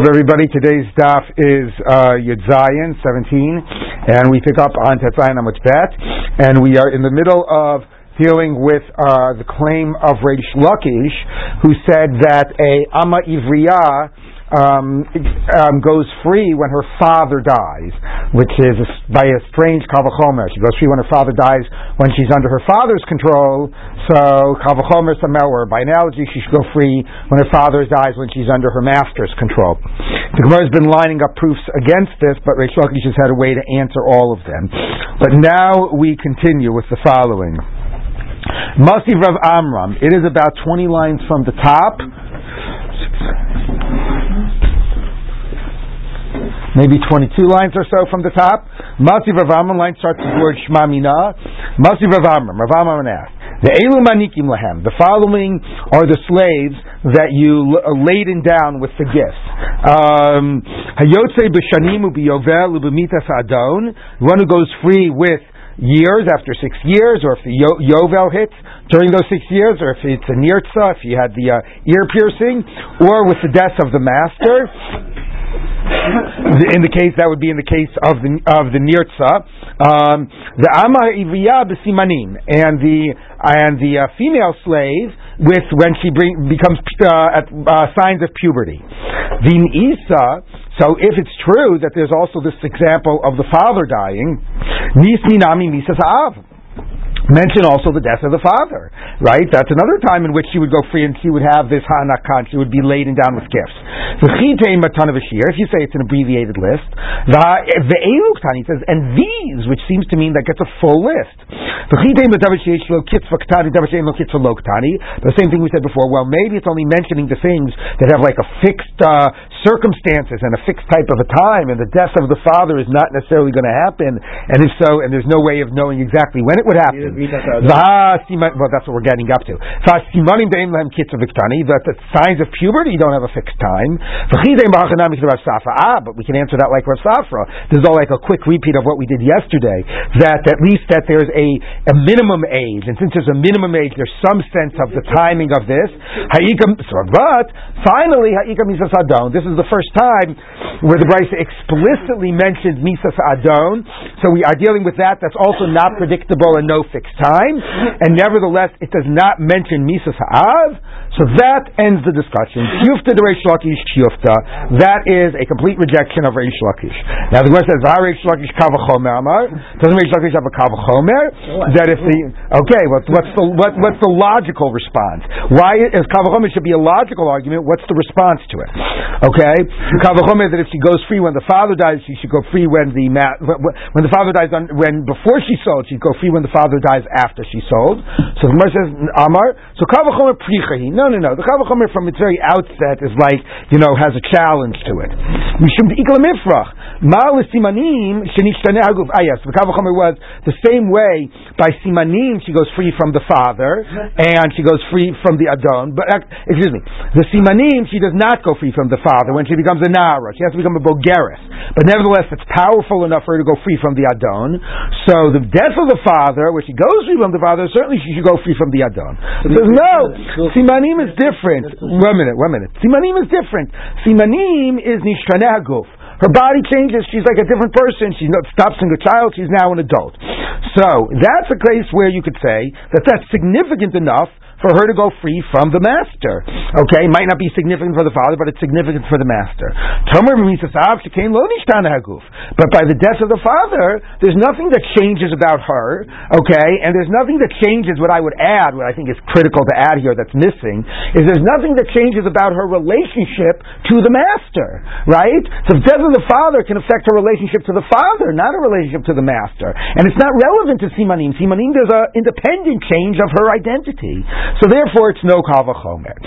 Everybody, today's daf is uh, Yud 17, and we pick up on Tetzayin Amud Bet, and we are in the middle of dealing with uh, the claim of Reish Lakish, who said that a Amma Ivriya um, um, goes free when her father dies, which is by a strange kavachomer. She goes free when her father dies when she's under her father's control. So kavachomer or by analogy, she should go free when her father dies when she's under her master's control. The Gemara has been lining up proofs against this, but Reish Lakish has had a way to answer all of them. But now we continue with the following. Masiv Rav Amram. It is about 20 lines from the top maybe 22 lines or so from the top. Masi Rav Amram line starts with the word Shma Mina. Masi Rav Amram, Rav Amram asks, the Elu Manikim Lahem, the following are the slaves that you l- laden down with the gifts. Um, Hayotze b'shanim u'biyovel u'b'mitas adon, one who goes free with years after six years, or if the yo- Yovel hits during those six years, or if it's a Nirtza, if you had the uh, ear piercing, or with the death of the master in the case that would be in the case of the of the nirtza, um, the ama ivriya b'simanim, and the and the uh, female slave with when she bring, becomes uh, at uh, signs of puberty. The isa. So if it's true that there's also this example of the father dying, nis minami misas av mention also the death of the father, right? That's another time in which she would go free and she would have this hanakan, she would be laden down with gifts. If you say it's an abbreviated list, the he says, and these, which seems to mean that gets a full list. The same thing we said before, well, maybe it's only mentioning the things that have like a fixed uh, circumstances and a fixed type of a time, and the death of the father is not necessarily going to happen, and if so, and there's no way of knowing exactly when it would happen. Well, that's what we're getting up to. That the signs of puberty don't have a fixed time. Ah, but we can answer that like Rav Safra. This is all like a quick repeat of what we did yesterday. That at least that there's a, a minimum age, and since there's a minimum age, there's some sense of the timing of this. But finally, Haikum Misa Sadon, this is the first time where the Brisa explicitly mentions Misas Adon. So we are dealing with that. That's also not predictable and no fixed time. And nevertheless, it does not mention Misas Ha'av. So that ends the discussion. Reish Lakish. That is a complete rejection of Reish Lakish. Now the Gemara says, "Va Reish Lakish Kavachomer Amar." Doesn't Reish Lakish have a Kavachomer? That if the okay, what's, what's the what, what's the logical response? Why is Kavachomer should be a logical argument? What's the response to it? Okay, Kavachomer that if she goes free when the father dies, she should go free when the ma- when the father dies on, when before she sold, she'd go free when the father dies after she sold. So the Gemara says Amar. So Kavachomer Prichahi. No, no, no. The Chavachomer from its very outset is like, you know, has a challenge to it. Ikla Mifrach. Mal. Ah, yes, the Chavachomer was the same way by Simanim she goes free from the father and she goes free from the Adon. But, uh, excuse me, the Simanim she does not go free from the father when she becomes a Nara. She has to become a Bogeris. But nevertheless, it's powerful enough for her to go free from the Adon. So the death of the father, where she goes free from the father, certainly she should go free from the Adon. It says, no, Simanim Simanim is different. One minute, one minute. Simanim is different. Simanim is nishtaneh her body changes. She's like a different person. She stops being a child. She's now an adult. So that's a case where you could say that that's significant enough for her to go free from the master. Okay, it might not be significant for the father, but it's significant for the master. But by the death of the father, there's nothing that changes about her. Okay, and there's nothing that changes. What I would add, what I think is critical to add here, that's missing, is there's nothing that changes about her relationship to the master. Right? So the death of the father can affect her relationship to the father, not a relationship to the master, and it's not relevant to simanim. Simanim, there's an independent change of her identity. So therefore, it's no kavachomer.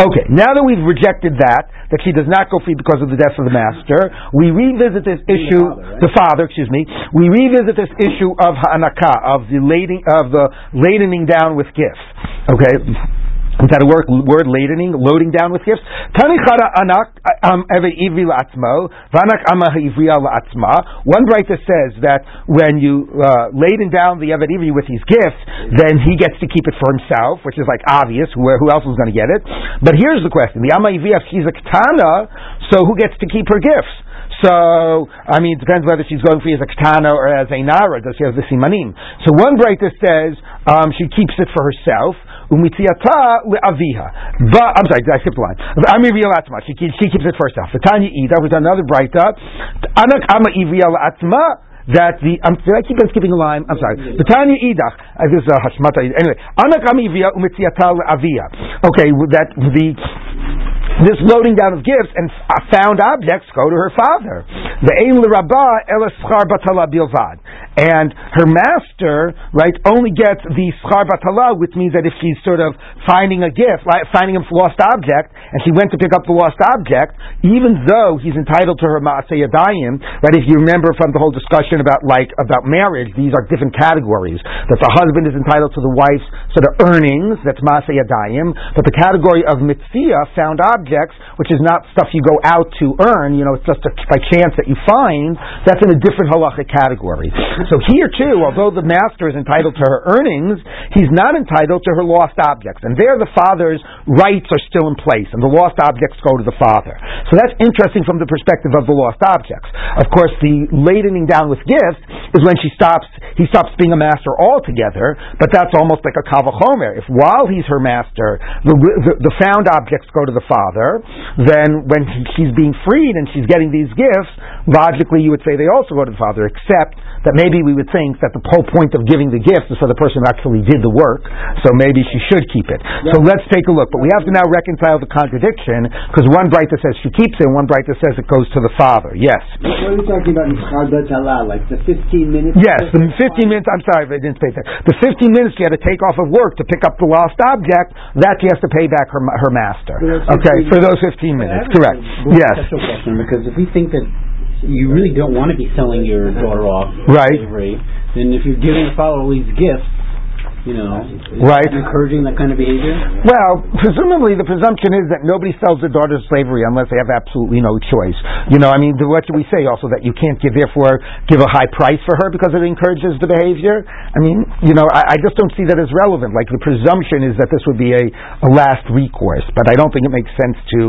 Okay, now that we've rejected that, that she does not go free because of the death of the master, we revisit this issue, the father, right? the father, excuse me, we revisit this issue of hanaka, of the lading, of the ladening down with gifts. Okay. Is that a word, word ladening, loading down with gifts? One writer says that when you uh, laden down the Evet Ivri with his gifts, then he gets to keep it for himself, which is like obvious, where, who else is going to get it? But here's the question. The ama ivriya, she's a katana, so who gets to keep her gifts? So, I mean, it depends whether she's going free as a katana or as a nara. Does she have the simanim? So one writer says um, she keeps it for herself umitziata le'aviha. But I'm sorry, I skipped the line. Ami atzma. She keeps, she keeps it first herself. The Tanya Ida was another Breita. Anak ama ivriya atzma that the um, did I keep on skipping a line? I'm sorry. Tanya Idach. Uh, this is a Hashmata. Anyway, Anak Amivia Umitziatal Avia. Okay, that the this loading down of gifts and found objects go to her father. The Ein Rabba Schar Batala Bilvad. And her master, right, only gets the Schar Batala, which means that if she's sort of finding a gift, like finding a lost object, and she went to pick up the lost object, even though he's entitled to her Maaseh Yadayim, right, if you remember from the whole discussion about like, about marriage, these are different categories. That the husband is entitled to the wife's sort of earnings, that's Maaseh Yadayim, but the category of Metziah, found objects, which is not stuff you go out to earn, you know, it's just a, by chance that you find, that's in a different halachic category. So here too, although the master is entitled to her earnings, he's not entitled to her lost objects. And there the father's rights are still in place, and the lost objects go to the father. So that's interesting from the perspective of the lost objects. Of course, the ladening down with gifts is when she stops, he stops being a master altogether, but that's almost like a kavachomer. If while he's her master, the, the, the found objects go to the father, father, then when she's being freed and she's getting these gifts, logically you would say they also go to the father, except that maybe we would think that the whole point of giving the gift is for the person who actually did the work, so maybe she should keep it. Yeah. So let's take a look. But we have to now reconcile the contradiction, because one Breita says she keeps it, and one Breita says it goes to the father. Yes. What are you talking about like the 15 minutes? Yes, the 15 minutes, I'm sorry if I didn't say that. The 15 minutes she had to take off of work to pick up the lost object, that she has to pay back her, her master. Okay, for those 15 minutes, correct. Yes. Question, because if we think that you really don't want to be selling your daughter off right. slavery, then if you're giving a all these gifts, you know, right? encouraging that kind of behavior? Well, presumably the presumption is that nobody sells their daughter to slavery unless they have absolutely no choice. You know, I mean, what do we say also that you can't give, therefore, give a high price for her because it encourages the behavior? I mean, you know, I, I just don't see that as relevant. Like the presumption is that this would be a, a last recourse, but I don't think it makes sense to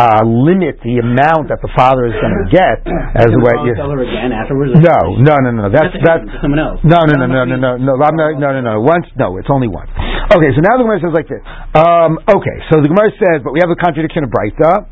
uh, limit the amount that the father is going to get as what you sell her again afterwards. No, no, no, no. That's that's someone else. No, no, no, no, no, no, no, no, no, no, no. Once no, it's only one. Okay, so now the Gemara says like this. Um, okay, so the Gemara says, but we have a contradiction of Brisa.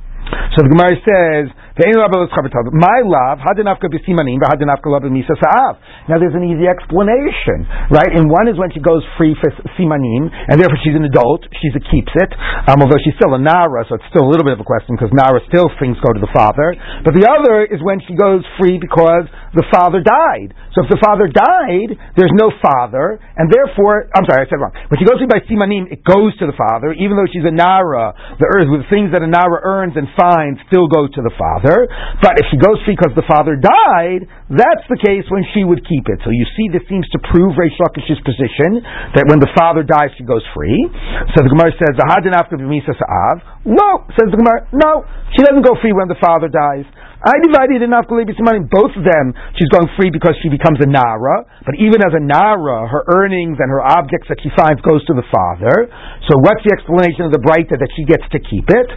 So the Gemara says, my love, hadinafka b'simanim, hadinafka love b'misa sa'av. Now there's an easy explanation, right? And one is when she goes free for simanim, and therefore she's an adult, she's a keeps it, um, although she's still a nara, so it's still a little bit of a question because nara still things go to the father. But the other is when she goes free because the father died. So if the father died, there's no father, and therefore, I'm sorry, I said wrong. When she goes free by simanim, it goes to the father, even though she's a nara. The earth, with things that a nara earns and finds, still go to the father But if she goes free because the father died, that's the case when she would keep it. So you see, this seems to prove Reish Lakish's position that when the father dies, she goes free. So the Gemara says, "The hadin after b'misa sa'av." No, says the Gemara. No, she doesn't go free when the father dies. I divided in money. Both of them, she's going free because she becomes a Nara. But even as a Nara, her earnings and her objects that she finds goes to the father. So what's the explanation of the Breita that she gets to keep it?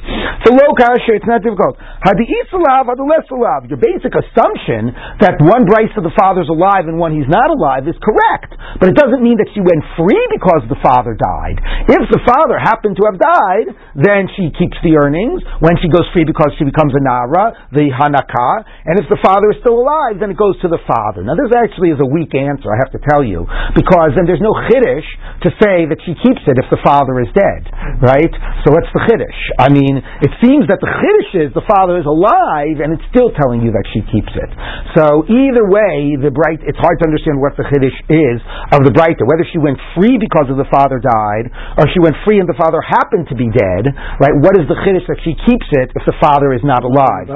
So low kasha, it's not difficult. Hadi isalav, hadi less Your basic assumption that one Breita the father's alive and one he's not alive is correct. But it doesn't mean that she went free because the father died. If the father happened to have died, then she keeps the earnings. When she goes free because she becomes a Nara, the Hanaka, and if the father is still alive, then it goes to the father. Now, this actually is a weak answer, I have to tell you, because then there's no chiddush to say that she keeps it if the father is dead, right? So what's the chiddush? I mean, it seems that the chiddush is the father is alive, and it's still telling you that she keeps it. So either way, the bright, it's hard to understand what the chiddush is of the Breita, whether she went free because of the father died, or she went free and the father happened to be dead, right? What is the chiddush that she keeps it if the father is not alive?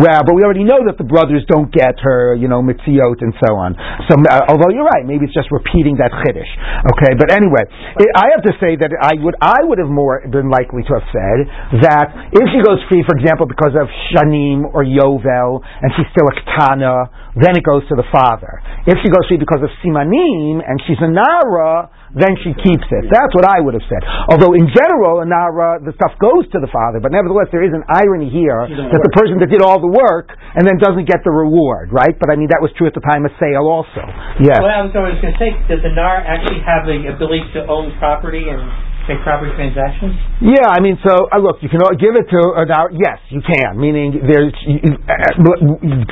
Well, now, but we already know that the brothers don't get her, you know, mitziot and so on. So, uh, although you're right, maybe it's just repeating that chiddush. Okay, but anyway, it, I have to say that I would I would have more been likely to have said that if she goes free, for example, because of shanim or yovel, and she's still a ketana, then it goes to the father. If she goes free because of simanim and she's a nara then she keeps it. That's what I would have said. Although in general, a nara, the stuff goes to the father, but nevertheless, there is an irony here that the person that did all the work and then doesn't get the reward, right? But I mean, that was true at the time of sale also. Yeah. Well, I was, I was going to say, does the nar actually have the ability to own property and make property transactions? Yeah, I mean, so uh, look, you can give it to an hour. Yes, you can. Meaning, there's uh,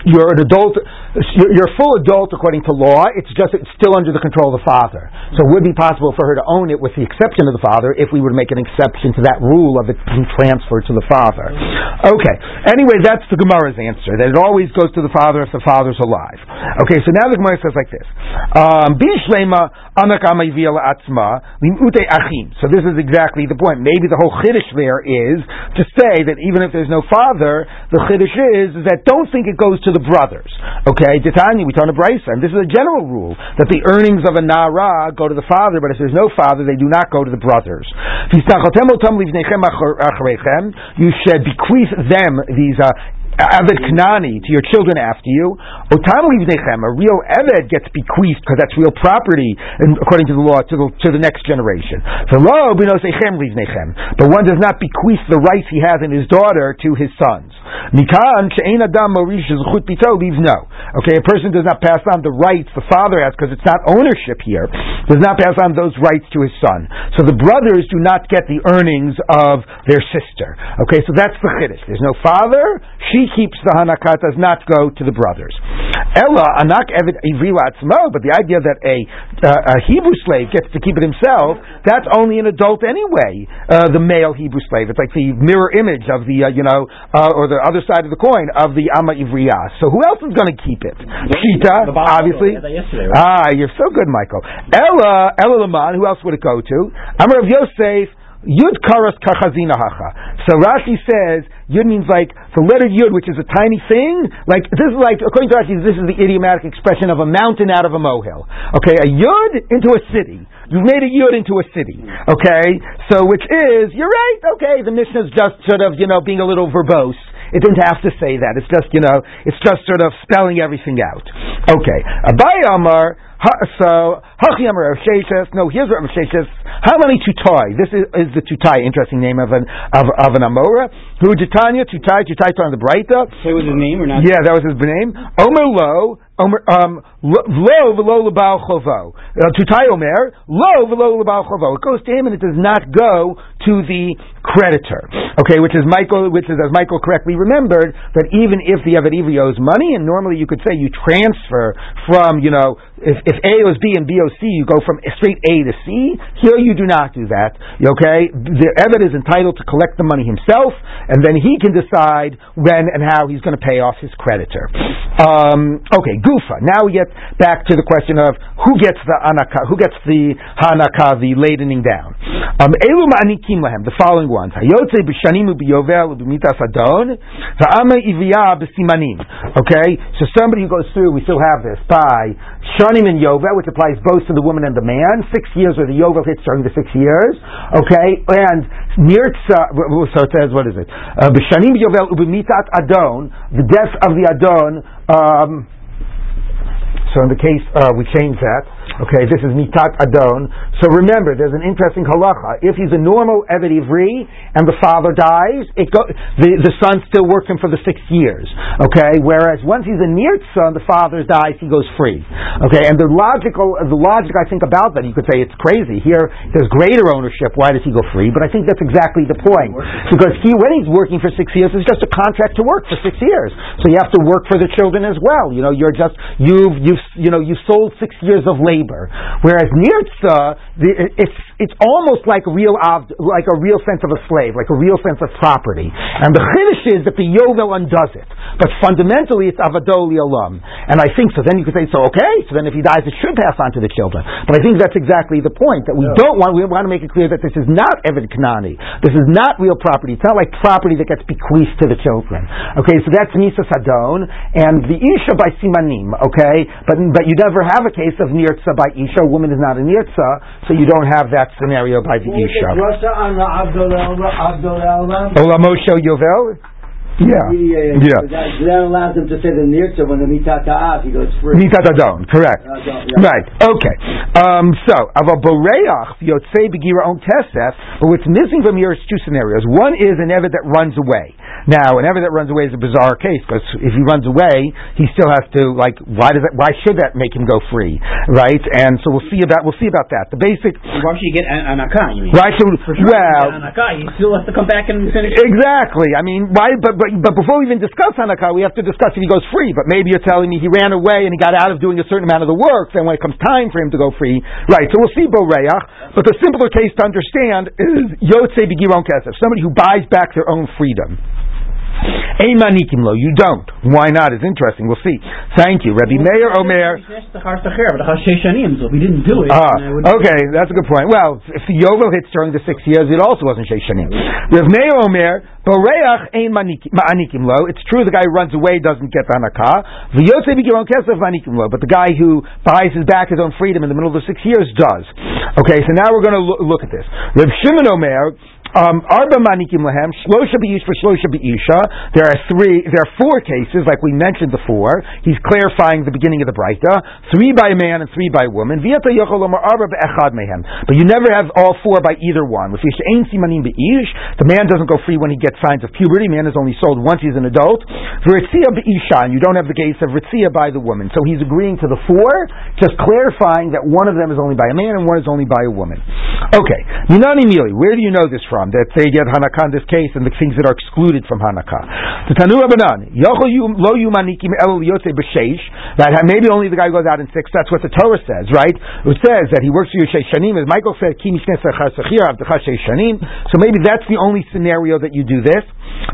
you're an adult. You're, a full adult according to law. It's just it's still under the control of the father. So it would be possible for her to own it with the exception of the father if we to make an exception to that rule of it being transferred to the father. Okay. Anyway, that's the Gemara's answer. That it always goes to the father if the father's alive. Okay. So now the Gemara says like this: um. So this is exactly the point. Maybe the whole chiddush there is to say that even if there's no father, the chiddush is, is that don't think it goes to the brothers. Okay, Titania, we turn to Brisa, and this is a general rule that the earnings of a nara go to the father, but if there's no father, they do not go to the brothers. You should bequeath them these uh, Eved Knani to your children after you. Otam Livnechem, a real Eved gets bequeathed because that's real property and according to the law to the, to the next generation. No sachem leaves Nechem. But one does not bequeath the rights he has in his daughter to his sons. Mikan she'ein adam morish zechut pito leaves no. Okay, a person does not pass on the rights the father has because it's not ownership here. Does not pass on those rights to his son. So the brothers do not get the earnings of their sister. Okay, so that's the chiddush. There's no father. She keeps the hanakah. Does not go to the brothers. Ella anak eved ivri but the idea that a, uh, a Hebrew slave gets to keep it himself, that's only an adult anyway. Uh, the male Hebrew slave. It's like the mirror image of the uh, you know uh, or the other side of the coin of the Amma Ivriya. So who else is going to keep it? Pshita, obviously. Ah, you're so good, Michael. Ella, Ella Laman, who else would it go to? Amar Rav Yosef, Yud karas kachazina hacha. So Rashi says Yud means like the letter Yud, which is a tiny thing. Like this is like according to Rashi, this is the idiomatic expression of a mountain out of a molehill. Okay, a Yud into a city. You've made a Yud into a city. Okay, so which is you're right. Okay, the Mishnah is just sort of you know being a little verbose. It didn't have to say that. It's just, you know, it's just sort of spelling everything out. Okay. Abai Amar, so, Hachi Amar Rav no, here's Rav Sheshes, how many tutai? This is, is the tutai, interesting name of an, of, of an Amora. Who Titania, tutai, tutai on the Breita. Say was his name or not? Yeah, that was his name. Omer Lo, um, lo v'lo lebal chovo. Uh, tutai omer lo v'lo lebal chovo. It goes to him and it does not go to the creditor. Okay, which is Michael, which is as Michael correctly remembered that even if the Eved owes money, and normally you could say you transfer from you know if, if A owes B and B owes C, you go from straight A to C. Here you do not do that. Okay, the Eved is entitled to collect the money himself, and then he can decide when and how he's going to pay off his creditor. Um, okay, Gufa. Now we get back to the question of who gets the anaka, who gets the hanaka, the ladening down. Um, the following ones. Okay, so somebody who goes through, we still have this, by shanim and yovel, which applies both to the woman and the man, six years where the yovel hits during the six years. Okay, and nirtza, so it says, what is it? Uh, b'shanim yovel u'b'mitat adon, the death of the adon, um, so in the case, uh, we change that. Okay, this is mitat adon. So remember, there's an interesting halacha. If he's a normal eved ivri and the father dies, it go, the the son still works him for the six years. Okay, whereas once he's a nirtza and the father dies, he goes free. Okay, and the logical the logic I think about that, you could say it's crazy. Here, there's greater ownership. Why does he go free? But I think that's exactly the point because he when he's working for six years, it's just a contract to work for six years. So you have to work for the children as well. You know, you're just you've you've you know, you sold six years of labor. Whereas nirtza, it's it's almost like real like a real sense of a slave, like a real sense of property. And the chiddush is that the yovel undoes it. But fundamentally it's avado olam. And I think so. Then you could say, so okay, so then if he dies, it should pass on to the children. But I think that's exactly the point that we Yeah. don't want. We want to make it clear that this is not evid kanani. This is not real property. It's not like property that gets bequeathed to the children. Okay, so that's misa sadon and the isha by simanim. Okay, but but you never have a case of nirtza by isha. A woman is not a nirtza, so you don't have that scenario by the isha. Drasha on the Abdul Abdul Elam. Olamosho yovel. Yeah. Yeah, yeah, yeah. Yeah. But That, that allows him to say the nirtza when the mitata'av, he goes free. Mitat adon, correct. Adon, yeah. Right. Okay. Um, so, aval boreach yotzei begira on kesef. But what's missing from here is two scenarios. One is an evid that runs away. Now, an evid that runs away is a bizarre case because if he runs away, he still has to like. Why does that? Why should that make him go free? Right. And so we'll see about we'll see about that. The basic. Why should you get an, an akah, you mean? Right. So For sure, well. an akah, he still has to come back and finish. Exactly. I mean, why? But but but before we even discuss Hanakah, we have to discuss if he goes free. But maybe you're telling me he ran away and he got out of doing a certain amount of the work. Then when it comes time for him to go free, right? So we'll see Boreach. But the simpler case to understand is Yotze Begiron Kesef, somebody who buys back their own freedom. Ein manikim lo. You don't. Why not? It's interesting. We'll see. Thank you, Rabbi Meir Omer. We didn't do it. Ah, and I would- okay, that's a good point. Well, if the Yovel hits during the six years, it also wasn't Sheish Shanim. Rav Meir Omer, Boreach ein maniki- ma'anikim lo. It's true the guy who runs away doesn't get the Hanakah. V'yotze b'giron kesef manikim lo. But the guy who buys his back his own freedom in the middle of the six years does. Okay, so now we're going to lo- look at this. Rav Shimon Omer, Um, arba manikim lahem, shlosha b'ish for shlosha b'isha. There are three, there are four cases, like we mentioned before. He's clarifying the beginning of the Breita. Three by man and three by woman. Arba be'echad mehem. But you never have all four by either one. If simanim be'ish, the man doesn't go free when he gets signs of puberty. Man is only sold once he's an adult. V'ritzia be'isha, and you don't have the case of ritzia by the woman. So he's agreeing to the four, just clarifying that one of them is only by a man and one is only by a woman. Okay, Minani Mili, where do you know this from? That they get Hanakah in this case and the things that are excluded from Hanakah. The Tanu Rabbanan, lo yumanikim el b'sheish, that maybe only the guy goes out in six, that's what the Torah says, right? It says that he works for you shanim, as Michael said, so maybe that's the only scenario that you do this.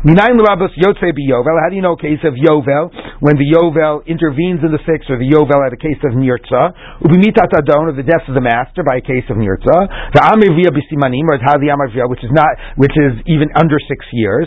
Minayin l'rabos yotze b'yovel, how do you know a case of yovel, when the yovel intervenes in the six, or the yovel at a case of nirtza, ubimitat adon, or the death of the master by a case of nirtza, the ama ivriya b'simanim, or how the ama ivriya, which is not, which is even under six years.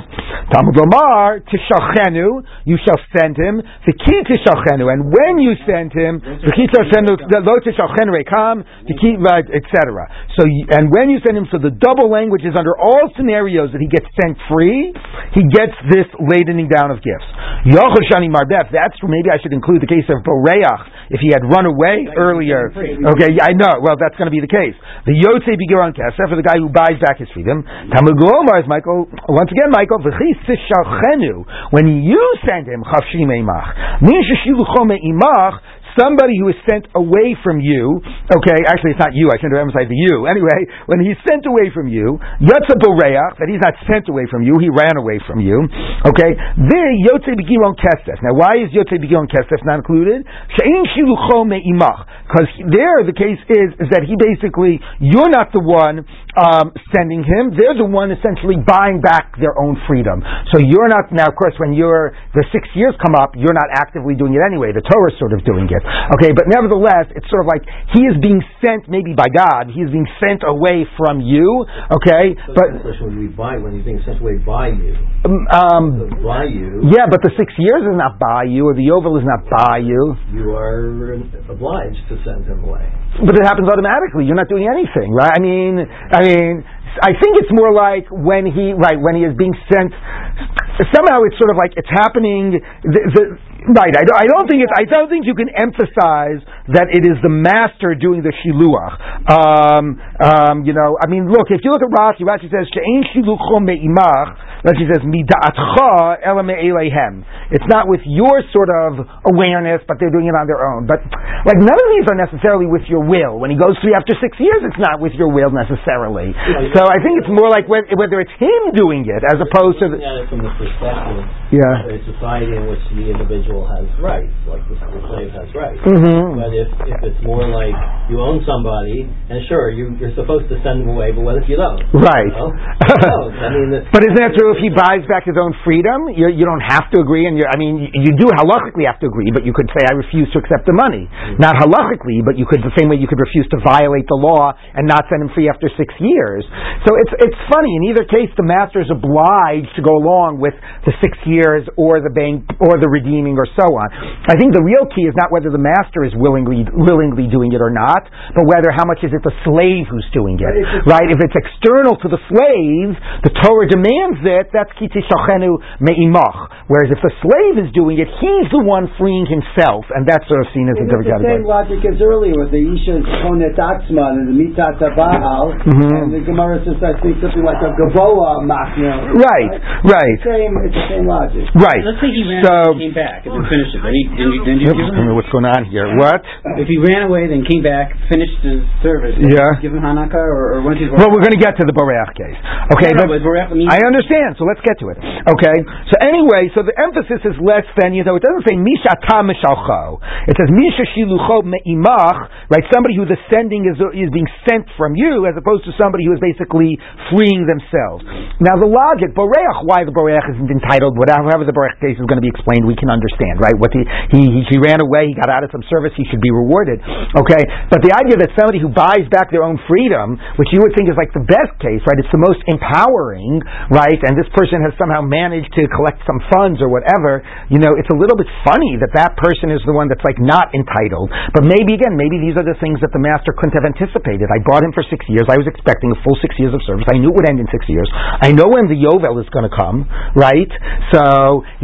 Talmud Lomar, tishachenu, you shall send him, the key tishachenu, and when you send him, the key tishachenu, lo tishachenu rekam, the key, etc. So, and when you send him, so the double language is under all scenarios that he gets sent free, he gets this ladening down of gifts. Yochel shani marbef, that's, maybe I should include the case of Boreach, if he had run away earlier. Okay, yeah, I know, well, that's going to be the case. The Yotze Bigiron Kesef, for the guy who buys back his freedom. Talmud Lomar is Michael, once again, Michael, when you send him, chafshim eimach. Somebody who is sent away from you, okay, actually it's not you, I shouldn't have emphasized the you. Anyway, when he's sent away from you, Yotze Boreach, that he's not sent away from you, he ran away from you, okay, there Yotze Bigiron Kesef. Now why is Yotze Bigiron Kesef not included? She'in shilucho me'imach. Because there the case is, is that he basically, you're not the one um, sending him, they're the one essentially buying back their own freedom. So you're not, now of course when you're, the six years come up, you're not actively doing it anyway, the Torah's sort of doing it. Okay, but nevertheless, it's sort of like he is being sent, maybe by God, he is being sent away from you, okay, So but, question would be by when he's being sent away by you. um, So by you, yeah, but the six years is not by you, or the Yovel is not by you. you are obliged to send him away. But it happens automatically. You're not doing anything, right? I mean, I mean, I think it's more like when he, right, when he is being sent. Somehow, it's sort of like it's happening. The, the, right. I don't, I don't think it's. I don't think you can emphasize that it is the master doing the shiluach. Um, um, you know, I mean, look. If you look at Rashi, Rashi says she'ein shilucho me'imach. Rashi says mida'atcha ela. It's not with your sort of awareness, but they're doing it on their own. But like none of these are necessarily with your will. When he goes free after six years, it's not with your will necessarily. So I think it's more like whether it's him doing it as opposed to. The, Looking at it from the perspective Yeah. a society in which the individual has rights, like the, the slave has rights. Mm-hmm. But if, if it's more like you own somebody, and sure, you, you're supposed to send them away, but what if you don't? Right. Well, no, I mean, the- but isn't that true? If he buys back his own freedom, you, you don't have to agree. And you're, I mean, you, you do halachically have to agree, but you could say, "I refuse to accept the money." Not halachically, but you could the same way you could refuse to violate the law and not send him free after six years. So it's it's funny. In either case, the master is obliged to go along with the six years or the bank or the redeeming or so on. I think the real key is not whether the master is willingly willingly doing it or not, but whether how much is it the slave who's doing it. But if it's- Right? If it's external to the slave, the Torah demands it. That's kitzi shachenu me'imach. Whereas if the slave is doing it, he's the one freeing himself, and that's sort of seen as a different the same logic as earlier with the Isha's Konet Atzma and the Mitat Baal, Mhm. and the Gemara says I think something like a Gaboa Machna. Right, right, It's the same, it's the same logic. Right. So let's say he ran So, away and came back and then finished it. Then he, then you, then you Oops, give I don't what's going on here. What? if he ran away, then came back, finished his service, then Yeah. give him Hanakah, or, or once he's Well, we're going to get to the Boreach case. Okay, No, no, but but Boreach means- I understand. So let's get to it. Okay. So anyway, so the emphasis is less than you know. It doesn't say misha tam mishalcho. It says misha shilucho meimach. Right. Somebody who the sending is is being sent from you, as opposed to somebody who is basically freeing themselves. Now the logic Boreach, why the Boreach isn't entitled, whatever however the Boreach case is going to be explained, we can understand. Right. What the, he, he he ran away. He got out of some service. He should be rewarded. Okay. But the idea that somebody who buys back their own freedom, which you would think is like the best case, right? It's the most empowering, right? And this person has somehow managed to collect some funds or whatever. You know, it's a little bit funny that that person is the one that's like not entitled. But maybe again, maybe these are the things that the master couldn't have anticipated. I bought him for six years. I was expecting a full six years of service. I knew it would end in six years. I know when the Yovel is going to come, right? So,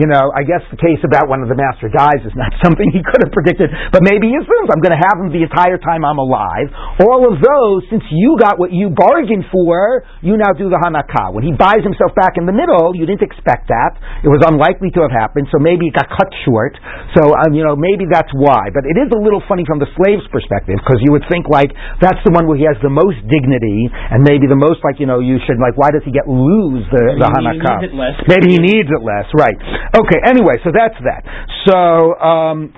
you know, I guess the case about when the master dies is not something he could have predicted, but maybe he assumes I'm going to have him the entire time I'm alive. All of those, since you got what you bargained for, you now do the Hanakah. When he buys himself back in the middle, you didn't expect that. It was unlikely to have happened, so maybe it got cut short. So, um, you know, maybe that's why. But it is a little funny from the slave's perspective, because you would think, like, that's the one where he has the most dignity, and maybe the most, like, you know, you should, like, why does he get lose the, the Maybe he Hanakah? needs it less. Maybe he needs it less, right. Okay, anyway, so that's that. So, um,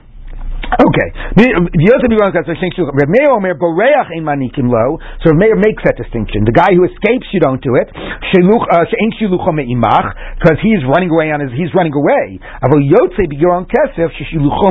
Okay. Yosef Reb Meir Omer Boreach Manikim Lo. So Meir makes that distinction. The guy who escapes, you don't do it. Uh, Me'imach because he's running away on his he's running away. Avol Yotze Kesef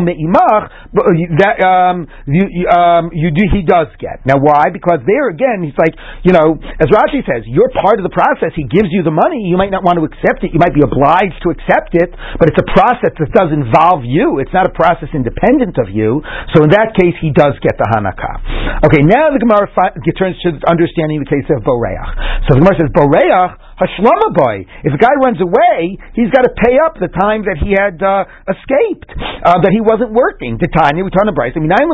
Me'imach uh, that um you, um you do he does get now why because there again he's like you know as Rashi says you're part of the process. He gives you the money. You might not want to accept it. You might be obliged to accept it, but it's a process that does involve you. It's not a process independent of you. So in that case, he does get the Hanakah. Okay, now the Gemara fi- turns to understanding the case of Boreach. So the Gemara says, Boreach, Hashlama boy. If a guy runs away, he's got to pay up the time that he had uh, escaped, uh, that he wasn't working. Time, we turn to Bryce. I mean, guy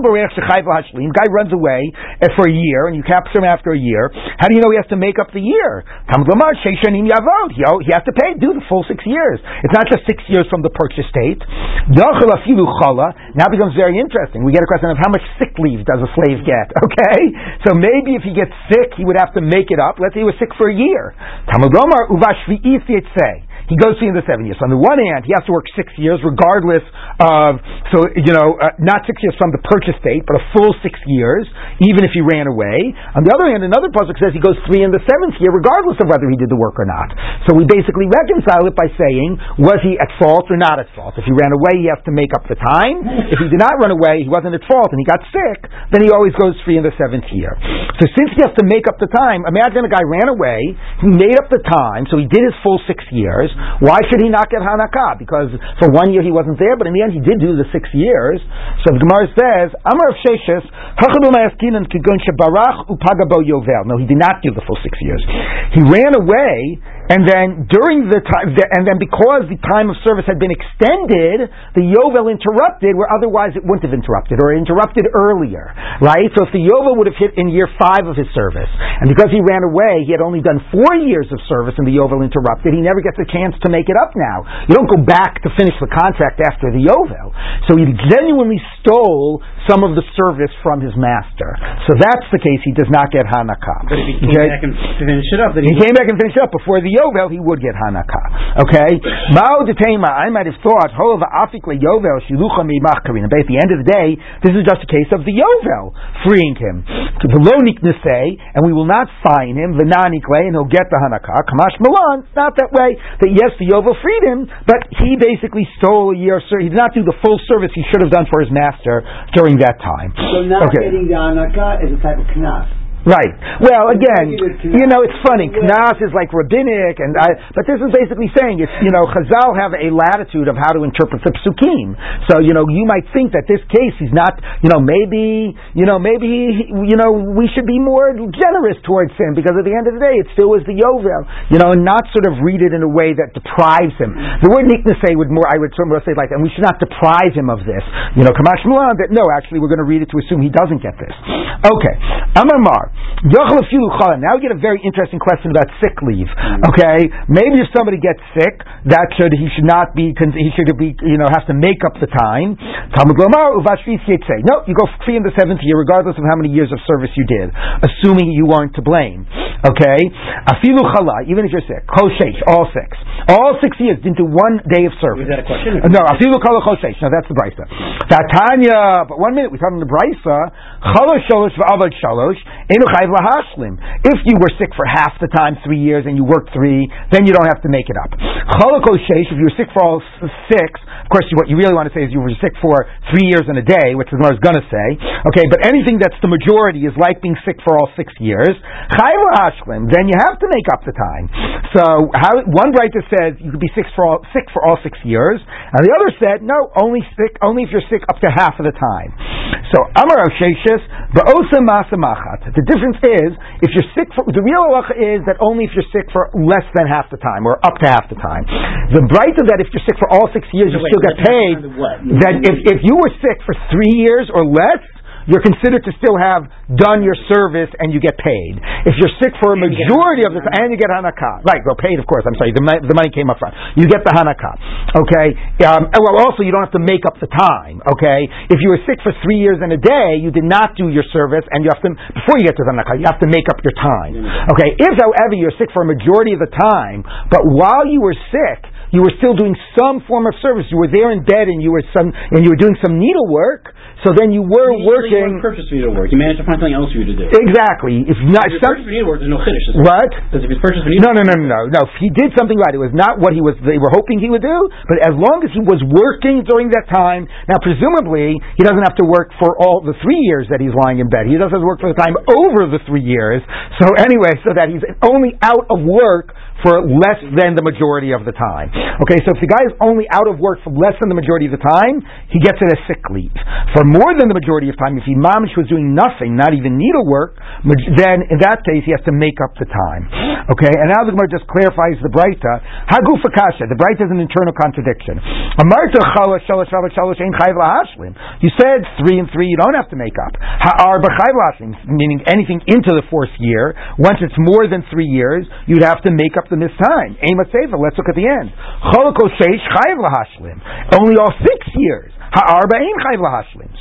runs away uh, for a year, and you capture him after a year. How do you know he has to make up the year? He, has to pay, do the full six years. It's not just six years from the purchase date. Now becomes very interesting. We get a question of how much sick leave does a slave get? Okay, so maybe if he gets sick, he would have to make it up. Let's say he was sick for a year. Lamar uvashvi say. He goes to the seven years. So on the one hand, he has to work six years, regardless of so you know uh, not six years from the purchase date, but a full six years, even if he ran away. On the other hand, another pasuk says he goes three in the seventh year, regardless of whether he did the work or not. So we basically reconcile it by saying was he at fault or not at fault. If he ran away, he has to make up the time. If he did not run away, he wasn't at fault and he got sick, then he always goes free in the seventh year. So since he has to make up the time, imagine a guy ran away, he made up the time, so he did his full six years. Why should he not get Hanakah? Because for one year he wasn't there, but in the end he did do the six years. So the Gemara says, Amar Rav Sheshes. No, he did not do the full six years. He ran away, and then during the time, and then because the time of service had been extended, the Yovel interrupted where otherwise it wouldn't have interrupted, or interrupted earlier, right? So if the Yovel would have hit in year five of his service, and because he ran away, he had only done four years of service and the Yovel interrupted, he never gets a chance to make it up now. You don't go back to finish the contract after the Yovel. So he genuinely stole some of the service from his master. So that's the case. He does not get Hanakah. But if he came Okay? back and finished it up, He he came back and finished up before the Yovel, he would get Hanakah. Okay? Mao detema, I might have thought, Afik Yovel, Shilucha Machkarin. But at the end of the day, this is just a case of the Yovel freeing him. Below Niknase, and we will not fine him, V'nanikle, and he'll get the Hanakah. Kamash Milan, it's not that way. That yes, the Yovel freed him, but he basically stole a year, sir. he did not do the full service he should have done for his master during that time. So not Okay. getting the Hanakah is a type of knas. Right. Well, again, you know, it's funny. Knas is like rabbinic, and I, but this is basically saying it's you know, Chazal have a latitude of how to interpret the psukim. So you know, you might think that this case he's not, you know, maybe you know, maybe you know, we should be more generous towards him because at the end of the day, it still is the yovel, you know, and not sort of read it in a way that deprives him. The word niknase would more, I would sort of say like, and we should not deprive him of this. You know, Kamash Mulan, that no, actually, we're going to read it to assume he doesn't get this. Okay, Amar Mar. Yochel afilu chala. Now we get a very interesting question about sick leave. Okay, maybe if somebody gets sick, that should he should not be he should be you know has to make up the time. Talmud Lomar uvashvis say no, you go free in the seventh year regardless of how many years of service you did, assuming you weren't to blame. Okay, afilu chala, even if you're sick, choshesh, all six, all six years didn't do one day of service. Is that a question? No, afilu chala choshesh. No, that's the brisa. But one minute we talking the brisa. Chalosh shalosh v'avad shalosh enu chayv lahashlim. If you were sick for half the time, three years, and you worked three, then you don't have to make it up. Chalakoshesh, if you were sick for all six, of course, what you really want to say is you were sick for three years and a day, which is what I was going to say. Okay, but anything that's the majority is like being sick for all six years. Chayv lahashlim, then you have to make up the time. So how, one writer says you could be sick for all, sick for all six years, and the other said no, only sick, only if you're sick up to half of the time. So Amar Rav Sheshes, Ba'osa Masa Machat. The difference is if you're sick for the real halacha is that only if you're sick for less than half the time or up to half the time. The Breita that if you're sick for all six years, you wait, still get paid. That if if you were sick for three years or less. You're considered to still have done your service and you get paid. If you're sick for a And majority of the time, and you get Hanakah. Right, well, paid, of course. I'm sorry, the, the money came up front. You get the Hanakah. Okay? Um, well, also, you don't have to make up the time. Okay? If you were sick for three years and a day, you did not do your service, and you have to, before you get to the Hanakah, you have to make up your time. Okay? If, however, you're sick for a majority of the time, but while you were sick, you were still doing some form of service. You were there in bed and you were some, and you were doing some needlework, so then you were You working. purchase for you to work. You managed to find something else for you to do. Exactly. If not, If some, purchase you there's no chiddush. what? Because if you purchase for you No, no, no, no, no, no. He did something right. It was not what he was. They were hoping he would do, but as long as he was working during that time. Now, presumably, he doesn't have to work for all the three years that he's lying in bed. He doesn't have to work for the time over the three years. So anyway, so that he's only out of work for less than the majority of the time. Okay, so if the guy is only out of work for less than the majority of the time, he gets it as sick leave. For more than the majority of time, if he mamish was doing nothing, not even needlework, then in that case he has to make up the time. Okay, and now the Gemara just clarifies the Breita. Hagu fakasha. The Breita is an internal contradiction. You said three and three, you don't have to make up. Meaning anything into the fourth year. Once it's more than three years, you'd have to make up the missed time. Aim sefer. Let's look at the end. Only all six years. Chayv.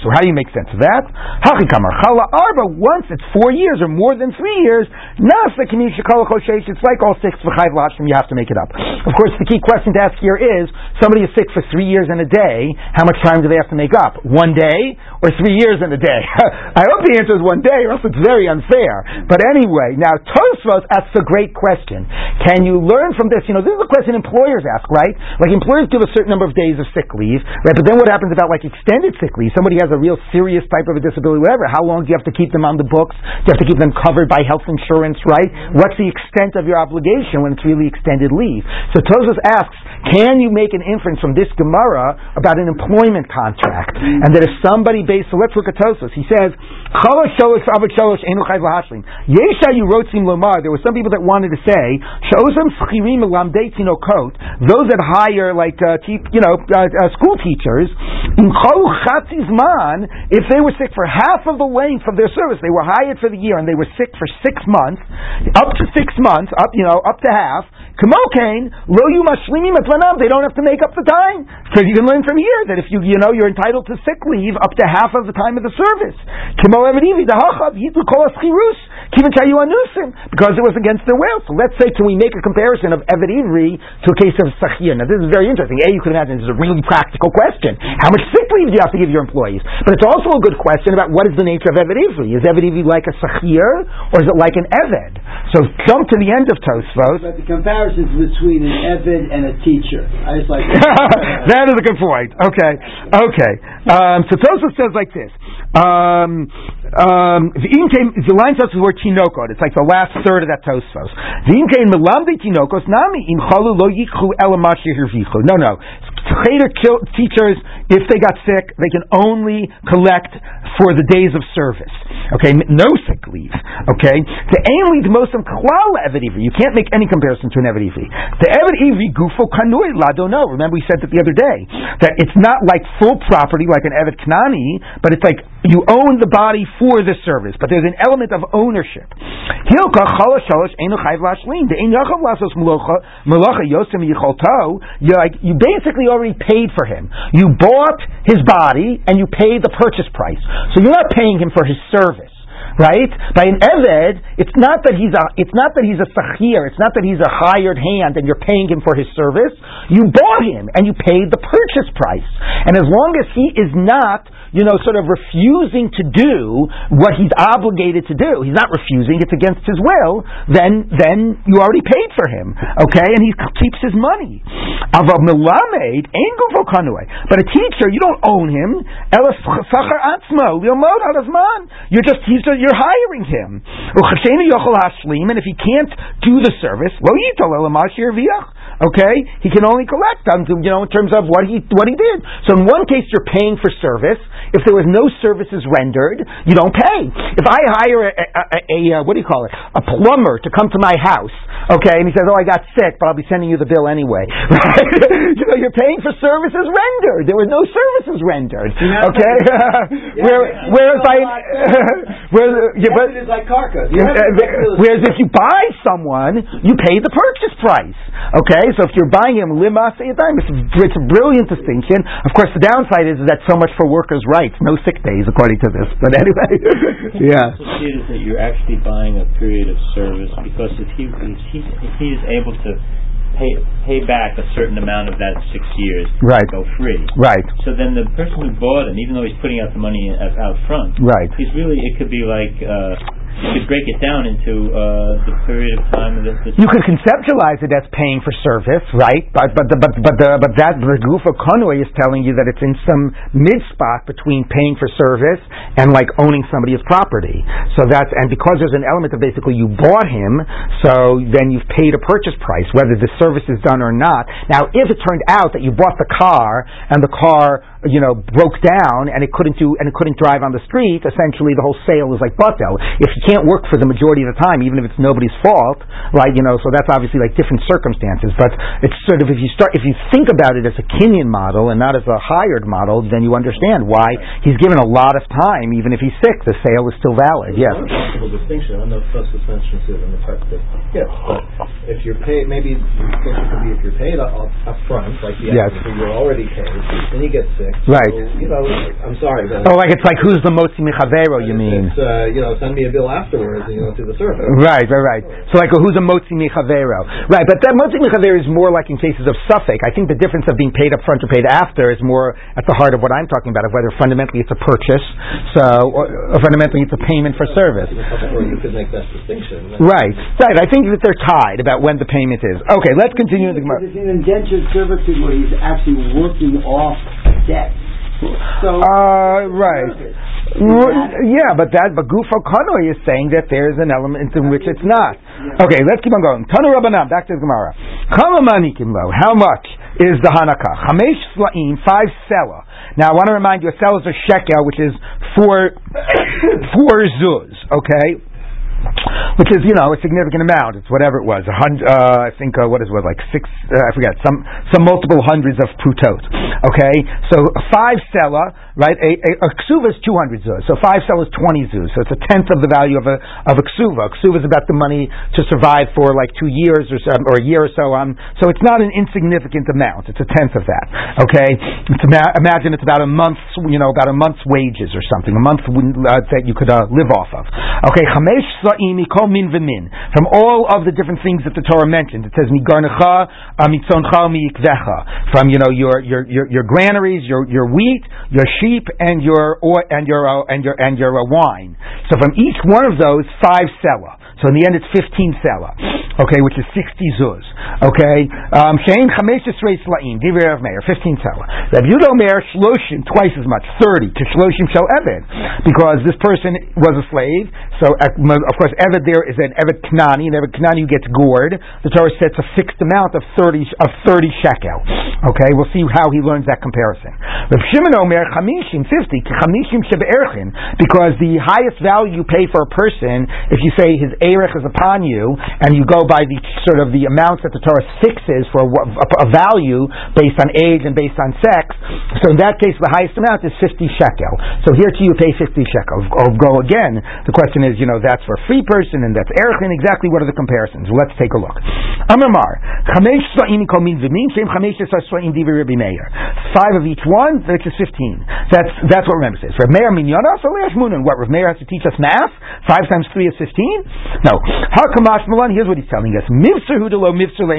So how do you make sense of that? Hachikamar chala arba. Once it's four years or more than three years, nasa kanish choloko sheish. It's like all six v'chayv lahashlim. You have to make it up. Of course, the key question to ask here is: somebody is sick for three years and a day. How much time do they have to make up? One day or three years and a day? I hope the answer is one day, or else it's very unfair. But anyway, now Tosfos asks a great question. Can you learn from this? You know, this is a question employers ask, right? Like employers give a certain number of days of sick leave, right? But then what happens about like extended sick leave? Somebody has a real serious type of a disability, whatever. How long do you have to keep them on the books? Do you have to keep them covered by health insurance, right? What's the extent of your obligation when it's really extended leave? So Tosfos asks, can you make an inference from this Gemara about an employment contract? And that if somebody based, so let's look at Tosfos. He says, Lomar. There were some people that wanted to say. Those that hire like uh, you know uh, uh, school teachers man if they were sick for half of the length of their service, they were hired for the year and they were sick for six months, up to six months, up you know, up to half. They don't have to make up the time. So you can learn from here that if you you know you're entitled to sick leave up to half of the time of the service. Kimo evedivi dahachav hitu kol aschirus kivin chayu anusim because it was against their will. So let's say can we make a comparison of Eved Ivri to a case of Sachir? Now this is very interesting. A, you can imagine this is a really practical question. How much sick leave do you have to give your employees? But it's also a good question about what is the nature of Eved Ivri. Is Eved Ivri like a Sachir or is it like an Eved? So jump to the end of Tosfos. But the comparisons between an Evid and a teacher. I just like that. that is a good point. Okay, okay. Um, so Tosfos says like this. Um, um, the line starts with the word tinokot. It's like the last third of that Tosfos. melamdi tinokos nami im lo yikhu No, no. Cheder teachers, if they got sick, they can only collect for the days of service. Okay, no sick leave. Okay, the the most klal You can't make any comparison to an eved The eved gufo kanui ladono. Remember we said that the other day that it's not like full property like an eved knani, but it's like you own the body for the service, but there's an element of ownership. You basically already paid for him. You bought his body and you paid the purchase price. So you're not paying him for his service right? By an eved, it's not that he's a it's not that he's a sachir, it's not that he's a hired hand and you're paying him for his service. You bought him and you paid the purchase price. And as long as he is not you know, sort of refusing to do what he's obligated to do, he's not refusing, it's against his will, then, then you already paid for him, okay? And he keeps his money. Of a milamed, but a teacher, you don't own him. You're just, he's, you're hiring him. And if he can't do the service, okay, he can only collect on, you know, in terms of what he, what he did. So in one case, you're paying for service. If there was no services rendered, you don't pay. If I hire a, a, a, a uh, what do you call it, a plumber to come to my house, okay, and he says, "Oh, I got sick, but I'll be sending you the bill anyway." you know, you're paying for services rendered. There were no services rendered. Okay, Where, whereas I, whereas, Uh, yeah, but, it's like carcass. Uh, whereas if you buy someone, you pay the purchase price. Okay, so if you're buying him lima it's, it's a brilliant distinction. Of course, the downside is that so much for workers' rights rights, no sick days according to this. But anyway, yeah. So see is that you're actually buying a period of service because if he if he, if he is able to pay pay back a certain amount of that six years, right. go free. Right. So then the person who bought him, even though he's putting out the money out front, right. he's really it could be like. Uh, you could break it down into uh, the period of time that this. You could conceptualize it as paying for service, right? But but the, but but the, but that the Gufo Kanoi is telling you that it's in some mid spot between paying for service and like owning somebody's property. So that's and because there's an element of basically you bought him, so then you've paid a purchase price, whether the service is done or not. Now, if it turned out that you bought the car and the car you know broke down and it couldn't do and it couldn't drive on the street, essentially the whole sale is like butto. If you can't work for the majority of the time, even if it's nobody's fault, right? You know, so that's obviously like different circumstances. But it's sort of if you start if you think about it as a kinyan model and not as a hired model, then you understand why he's given a lot of time, even if he's sick, the sale is still valid. Yes. One possible distinction. I know mentions it in the of yes, but if you're paid, maybe distinction could be if you're paid up, up front, like the yes. you're already paid, then you get sick. Right. So, you know, I'm sorry. oh, like it's like who's the motzi michavero? You mean? It's, uh, you know, send me a bill afterwards and you know, through the service. Right, right, right. So like, who's a motzi michavero? Right, but that motzi michavero is more like in cases of suffix. I think the difference of being paid up front or paid after is more at the heart of what I'm talking about, of whether fundamentally it's a purchase, so or, or fundamentally it's a payment for service. Or you could make that distinction. Right, right. I think that they're tied about when the payment is. Okay, let's continue. The market. It's an indentured servitude where he's actually working off debt. So, uh, right. Yeah, but that but Gufo Kanoi is saying that there is an element in which it's not. Okay, let's keep on going. Tanu Rabbanan, back to the Gemara. How much is the Hanakah? Chamesh Slaim, five sela. Now I want to remind you, a sela is a shekel, which is four four zuz. Okay, which is you know a significant amount. It's whatever it was, a hundred. Uh, I think uh, what is what like six. Uh, I forget some some multiple hundreds of prutot. Okay, so five sela right? A, a, a ksuva is 200 zuz, so five sell is 20 zuz, so it's a tenth of the value of a of a ksuva. A ksuva is about the money to survive for like two years or so, or a year or so on. So it's not an insignificant amount. It's a tenth of that. Okay, it's ima- imagine it's about a month's, you know, about a month's wages or something, a month uh, that you could uh, live off of. Okay, chamesh sa'im mikol min v'min from all of the different things that the Torah mentioned. It says migarnecha, uh, mitzoncha, miikvecha from you know your your your, your granaries, your your wheat, your sheep, and your oil, and your uh, and your and your uh, wine. So from each one of those, five selah. So in the end, it's 15 selah, okay, which is 60 zuz, okay. Um, Shein chamesh esrei slaim, divrei of Meir, 15 selah. Rav Yudah Meir shloshim, twice as much, 30 to shloshim shel eved, because this person was a slave. So of course, eved there is an eved knani, and eved knani gets gored. The Torah sets a fixed amount of 30 of 30 shekel. Okay, we'll see how he learns that comparison. Rav Shimon Omer chamishim, 50 chamishim shebe'erchin, because the highest value you pay for a person, if you say his erech is upon you, and you go by the sort of the amounts that the Torah fixes for a, a, value based on age and based on sex. So in that case, the highest amount is 50 shekel. So here to you pay 50 shekel. Or go again. The question is, you know, that's for free person and that's erech, and exactly what are the comparisons? Let's take a look. Chamesh chamesh. Five of each one, which is 15. That's that's what Remember says. Rav Meir minyana, so Munan. What Rav Meir has to teach us math? Five times three is 15? No. Hakamash Malan, here's what he's telling us. Mivsar hudalo mivsar le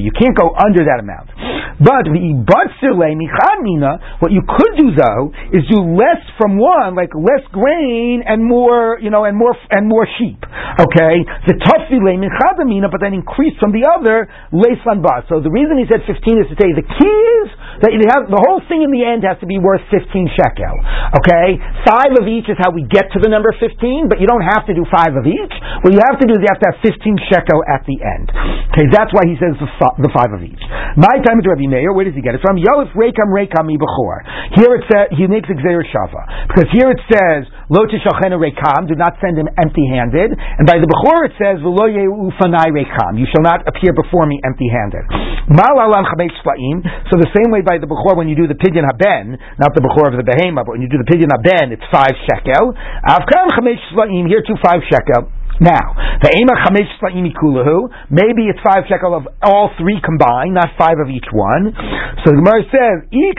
You can't go under that amount. But what you could do though, is do less from one, like less grain and more, you know, and more, and more sheep. Okay? The le michadamina, but then increase from the other, le sanba. So the reason he said 15 is to say the key is that have, the whole thing in the end has to be worth 15 shekel. Okay? Five of each is how we get to the number 15, but you don't have to do five of each. What you have to do is you have to have 15 shekel at the end. Okay, that's why he says the, the five of each. My time is Rabbi Meir, where does he get it from? Yolif Rekam Rekam Ibachor. Here it says, he makes Gzeira Shava. Because here it says, Lo Tishalchena Rekam, do not send him empty handed. And by the Bechor it says, V'lo Ufanai Rekam, you shall not appear before me empty handed. So the same way by the Bechor when you do the Pidyon Haben, not the Bechor of the Behema, but when you do the Pidyon Haben, it's five shekel. Avkam Chamesh Splaim, here too five shekel. Now, the Ema Chamesh Kulahu, maybe it's five shekel of all three combined, not five of each one. So the Gemara says, If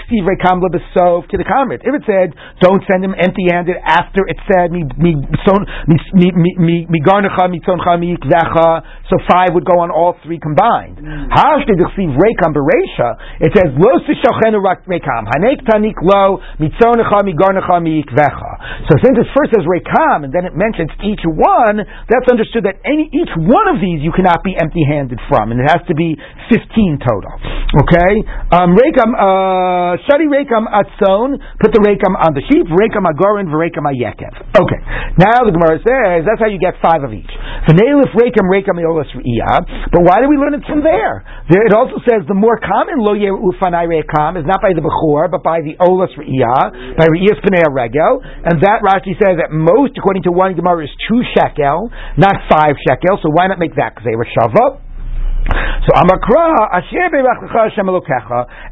it said, don't send him empty handed after it said, so five would go on all three combined. Hmm. Hash did receive rekam beresha, it says, "Lo sishalchen u'rat re'kam hanek tanik lo mitzonacham, migarnacham, yikvecha." So since it first says Rekam and then it mentions each one, that's understood that any each one of these you cannot be empty-handed from, and it has to be fifteen total. Okay, um, rekam uh, shadi rekam atzon. Put the rekam on the sheep. Rekam agorin v'rekam ayekev. Okay, now the Gemara says that's how you get five of each. V'neilif rekam rekam eolas But why do we learn it from there? There it also says the more common lo ufanai rekam is not by the bechor but by the olas re'iyah by re'iyas pnei regel, and that Rashi says that most according to one Gemara is two shekel not five shekels. So why not make that Gzeira Shava? So Amakra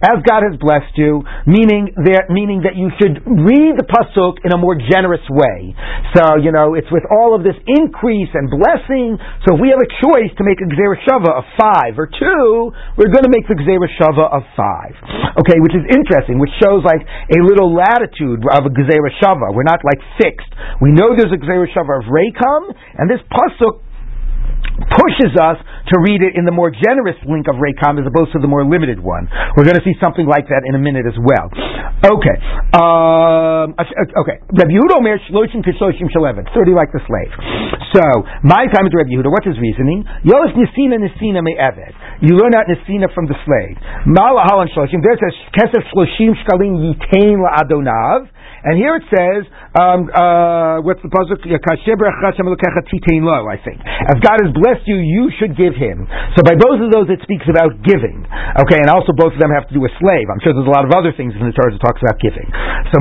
as God has blessed you, meaning that meaning that you should read the pasuk in a more generous way. So you know it's with all of this increase and blessing. So if we have a choice to make a gzera shava of five or two, we're going to make the gzera shava of five. Okay, which is interesting, which shows like a little latitude of a gzera shava. We're not like fixed. We know there's a gzera shava of rekam, and this pasuk pushes us to read it in the more generous link of Rekam as opposed to the more limited one. We're going to see something like that in a minute as well. Okay. Um, okay. Rabbi Yehuda Omer Shloshim Kishloshim Shaleven. 30 like the slave. So, my time is Rabbi Yehuda. What's his reasoning? Yolis Nisina Nisina Me Eved. You learn out Nisina from the slave. Mala Halan Shloshim. There says Kesef Shloshim Shkalim Yitain La Adonav. And here it says, um, uh, what's the puzzle? I think. As God has blessed you, you should give Him. So by both of those, it speaks about giving. Okay, and also both of them have to do with slave. I'm sure there's a lot of other things in the Torah that talks about giving. So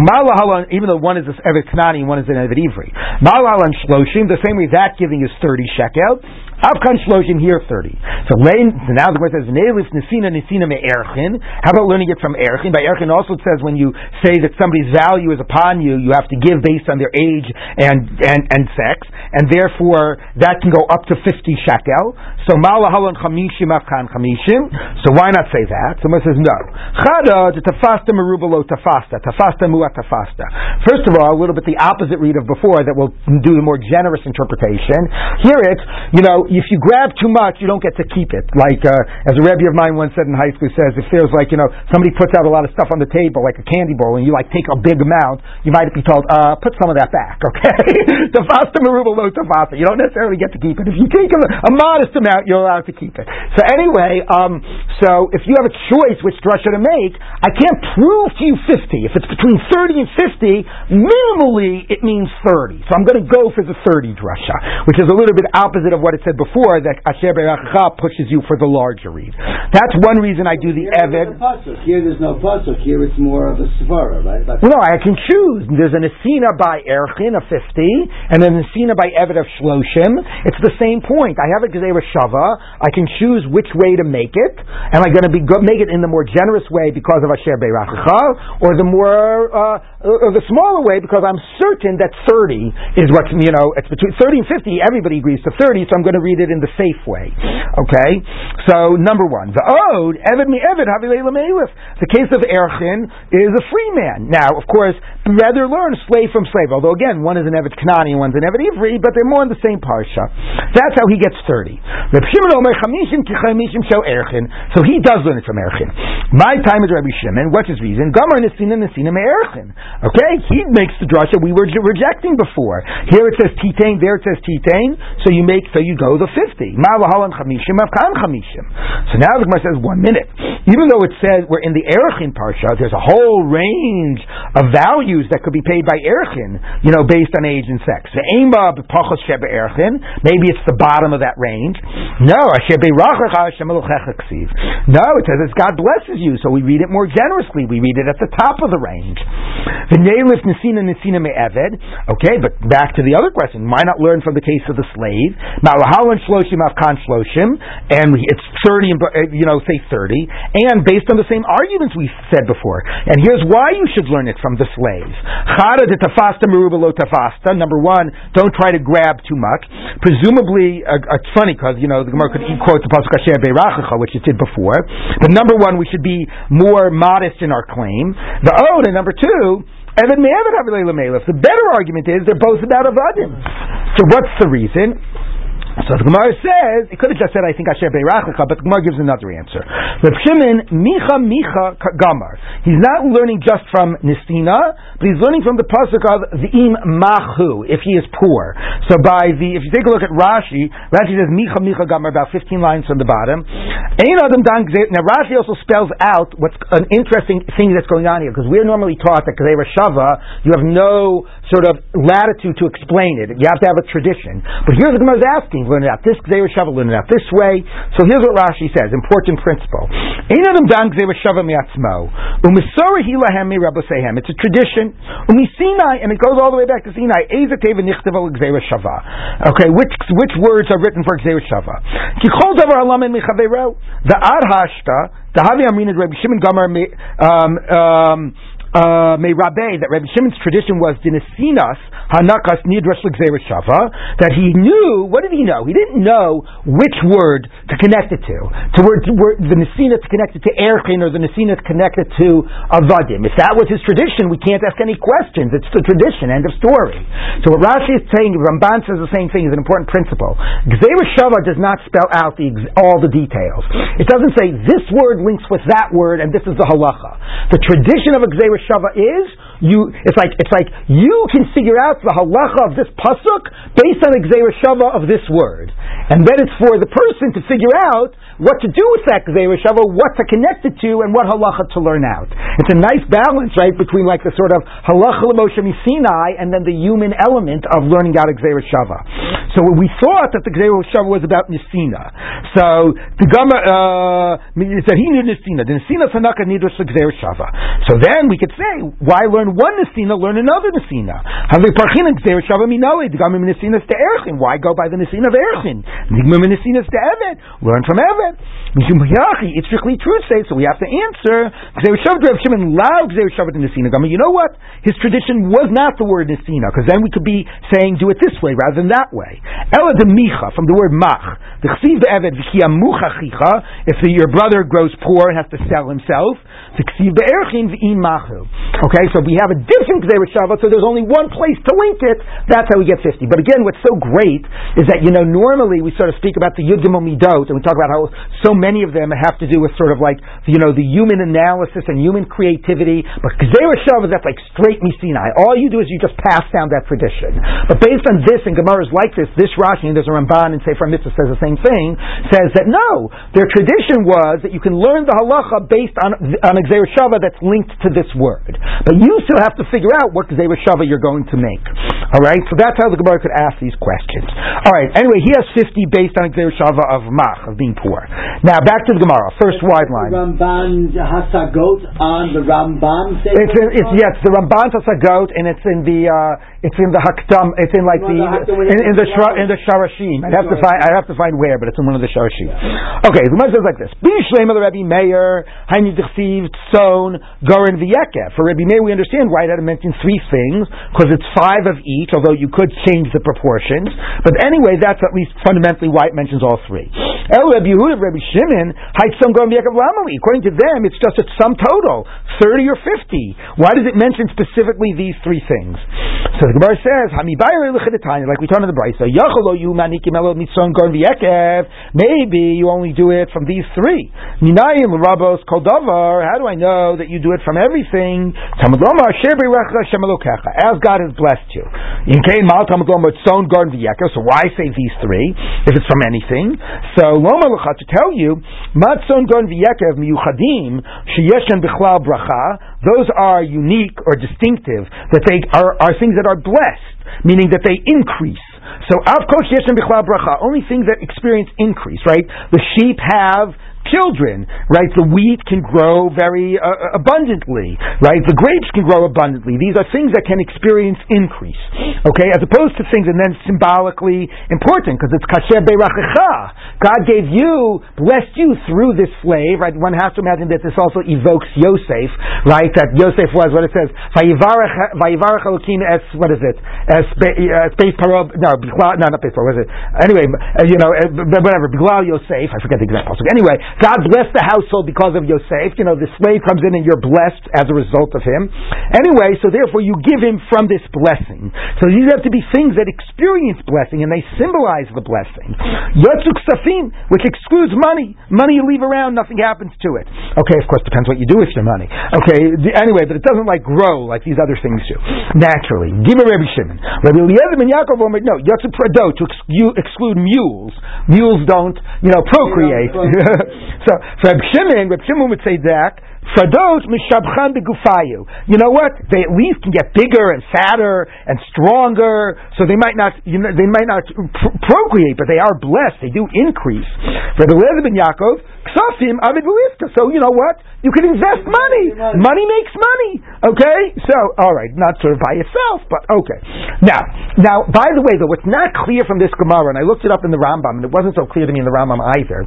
even though one is an Evet Kanani and one is an Evet Ivri. Malahalan Shloshim, the same way that giving is 30 shekel. Avkan Shloshim here 30. So, now the Gemara says, Neilif Nisina Nisina Me How about learning it from Erchin? By Erchin also it says when you say that somebody's value is upon you, you have to give based on their age and, and, and sex, and therefore that can go up to 50 shekel. So, Malahalan Chamishim Avkan Chamishim. So why not say that? Someone says no. Chada to tafasta merubalo tafasta. Tafasta muat tafasta. First of all, a little bit the opposite read of before that will do the more generous interpretation. Here it's, you know, if you grab too much, you don't get to keep it. Like, uh, as a Rebbe of mine once said in high school, says, if there's like, you know, somebody puts out a lot of stuff on the table, like a candy bowl, and you like take a big amount, you might be told, uh, put some of that back, okay? tafasta merubalo tafasta. You don't necessarily get to keep it. If you take a, a modest amount, you're allowed to keep it. So anyway, um, so if you have a choice which drasha to make, I can't prove to you 50. If it's between 30 and 50, minimally it means 30. So I'm going to go for the 30 drasha, which is a little bit opposite of what it said before, that Asher Be'achacha pushes you for the larger read. That's one reason I do the Eved. Here there's no pasuk. Here it's more of a svara, right? Well, no, I can choose. There's an Asina by Erchin of 50, and an Asina by Eved of Shloshim. It's the same point. I have a Gezerah Shava. I can choose which way to make it. Am I going to be go, make it in the more generous way because of Asher Beirachacha, or the more, uh, or the smaller way because I'm certain that 30 is what you know, it's between 30 and 50, everybody agrees to 30, so I'm going to read it in the safe way. Okay? So, number one, the Ode, Eved mi Lamelif. The case of Erchin is a free man. Now, of course, rather learn slave from slave, although again, one is an Evet Kanani one's an Evet Ivri, but they're more in the same parsha. That's how he gets 30. Reb Shimon Shel Erchin. So he does learn it from Erchin. My time is Rabbi Shimon. What's his reason? Nesina Nesina Erchin. Okay? He makes the drasha we were rejecting before. Here it says Titain, there it says Titain, so you make, so you go the 50. Ma'alahalan Chamishim Avkan Chamishim. So now the Gemara says, one minute. Even though it says we're in the Erchin parsha, there's a whole range of values that could be paid by Erchin, you know, based on age and sex. Maybe it's the bottom of that range. No, No, it says it's God blesses you, so we read it more generously. We read it at the top of the range. Okay, but back to the other question. Why not learn from the case of the slave? And it's 30, uh, you know, say 30, and based on the same arguments we said before. And here's why you should learn it from the slave. De tafasta tafasta. Number one, don't try to grab too much. Presumably, uh, it's funny because, you know, the Gemara could quote the Pasuk Asher Beirachacha, which it did before. But number one, we should be more modest in our claim. The Ode, and number two, Evan Me'evet Havilei Lamelech. The better argument is they're both about Avadim. So what's the reason? So the Gemara says, it could have just said, I think I Asher Beirachacha, but the Gemara gives another answer. Reb Shimon, Micha Micha Gamar. He's not learning just from Nistina, but he's learning from the pasuk of V'im Mahu, if he is poor. So by the, if you take a look at Rashi, Rashi says Micha Micha Gamar, about 15 lines from the bottom. Now Rashi also spells out what's an interesting thing that's going on here, because we're normally taught that Gzeira Shava, you have no sort of latitude to explain it. You have to have a tradition. But here's what Gemara is asking. Learn it out this Gzeira Shava, learn it out this way. So here's what Rashi says. Important principle. It's a tradition. And it goes all the way back to Sinai. Okay, which, which words are written for Gzeira Shava? The ad hashta, the havi amrin Rabbi Shimon uh, may Rabbe, that Rabbi Shimon's tradition was dinasinas hanakas nidrash shava, that he knew, what did he know? He didn't know which word to connect it to. To word, word the nasina to connect it to erchin or the nasina to connect it to avadim. If that was his tradition, we can't ask any questions. It's the tradition, end of story. So what Rashi is saying, Ramban says the same thing, is an important principle. Gzeira shava does not spell out the, all the details. It doesn't say this word links with that word and this is the halacha. The tradition of a Gzeira Shava is you. It's like it's like you can figure out the halacha of this pasuk based on the Shava of this word, and then it's for the person to figure out what to do with that Gzeira Shava, what to connect it to, and what halacha to learn out. It's a nice balance, right, between like the sort of halacha l'moshe Sinai and then the human element of learning out a Gzeira Shava. So we thought that the Gzeira Shava was about Nisina. So the Gama uh, he knew Nisina. The Nisina Sanaka Nidus Gzeira Shava. So then we could say, why learn one Nesina, learn another Nesina? Why go by the Nesina of Erchin? Learn from Evet. It's strictly true, say, so we have to answer. You know what? His tradition was not the word Nesina, because then we could be saying do it this way rather than that way. Ela de micha, from the word mach. The Chsiv Evet, if your brother grows poor and has to sell himself, Okay, so we have a different Gzeret Shavah, so there's only one place to link it. That's how we get 50. But again, what's so great is that, you know, normally we sort of speak about the Yud Midot, and we talk about how so many of them have to do with sort of like, you know, the human analysis and human creativity. But Gzeret Shavah, that's like straight Misinai. All you do is you just pass down that tradition. But based on this, and Gemara's like this, this Rashi, and there's a Ramban and Sefer Mitzvah says the same thing, says that no, their tradition was that you can learn the halacha based on, on a Shava that's linked to this word. But you still have to figure out what Gzera Shava you're going to make. Alright, so that's how the Gemara could ask these questions. Alright, anyway, he has 50 based on Gzera Shava of Mach, of being poor. Now, back to the Gemara, first wide line. Ramban Hasagot on the Rambam? It's, in, it's, yes, the Ramban Hasagot, and it's in the, uh, it's in the Hakdam, it's in like the, in, in the, shra, in the Sharashim. I'd have to find, i have to find where, but it's in one of the Sharashim. Okay, the Gemara says like this. Bishlema the Rebbe Meir, Haini Dechsiv, Tzon, Gorin Viekev. For Rebbe Meir, we understand why I had to mention three things, because it's five of each, although you could change the proportions. But anyway, that's at least fundamentally why it mentions all three. El Rebbe Yehuda, Rebbe Shimon, Tzon, Gorin Viekev Lamali. According to them, it's just a sum total, 30 or 50. Why does it mention specifically these three things? So the Gemara says, like we talked in the Brisa, maybe you only do it from these three. How do I know that you do it from everything? As God has blessed you. So why say these three if it's from anything? So to tell you, those are unique or distinctive, that they are, are things that are blessed, meaning that they increase. So, bracha, only things that experience increase, right? The sheep have children, right? The wheat can grow very uh, uh, abundantly, right? The grapes can grow abundantly. These are things that can experience increase, okay? As opposed to things and then symbolically important because it's kasher beirachecha. God gave you, blessed you through this slave, right? One has to imagine that this also evokes Yosef, right? That Yosef was what it says, vayivarech elokim es, what is it? Es beis parob, no, no, not beis parob, what is it? Anyway, uh, you know, uh, whatever, biglal Yosef, I forget the exact passage. Anyway, God blessed the household because of Yosef. You know, the slave comes in and you're blessed as a result of him. Anyway, so therefore you give him from this blessing. So these have to be things that experience blessing and they symbolize the blessing. Yotzuk Safim, which excludes money. Money you leave around, nothing happens to it. Okay, of course, depends what you do with your money. Okay, anyway, but it doesn't like grow like these other things do. Naturally. Give a Rabbi Shimon. Rabbi Eliezer ben Yaakov no, Yotzuk Prado, to exclude mules. Mules don't, you know, procreate. So, so Reb Shimon, Reb Shimon would say that Frados mishabchan begufayu. You know what? They at least can get bigger and fatter and stronger, so they might not, you know, they might not pr- procreate, but they are blessed. They do increase. For the ben Yaakov, ksafim avid So you know what? You can invest money. Money makes money. Okay? So, all right, not sort of by itself, but okay. Now, now, by the way, though, what's not clear from this Gemara, and I looked it up in the Rambam, and it wasn't so clear to me in the Rambam either,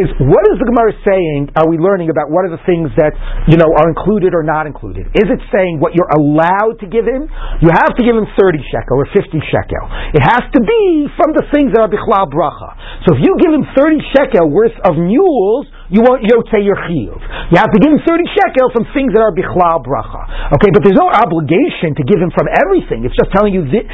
is what is the Gemara saying? Are we learning about what are the things that you know are included or not included? Is it saying what you're allowed to give him? You have to give him thirty shekel or fifty shekel. It has to be from the things that are bichlal bracha. So if you give him thirty shekel worth of mules, you won't say your chiyuv. You have to give him 30 shekel from things that are bichlal bracha. Okay, but there's no obligation to give him from everything. It's just telling you that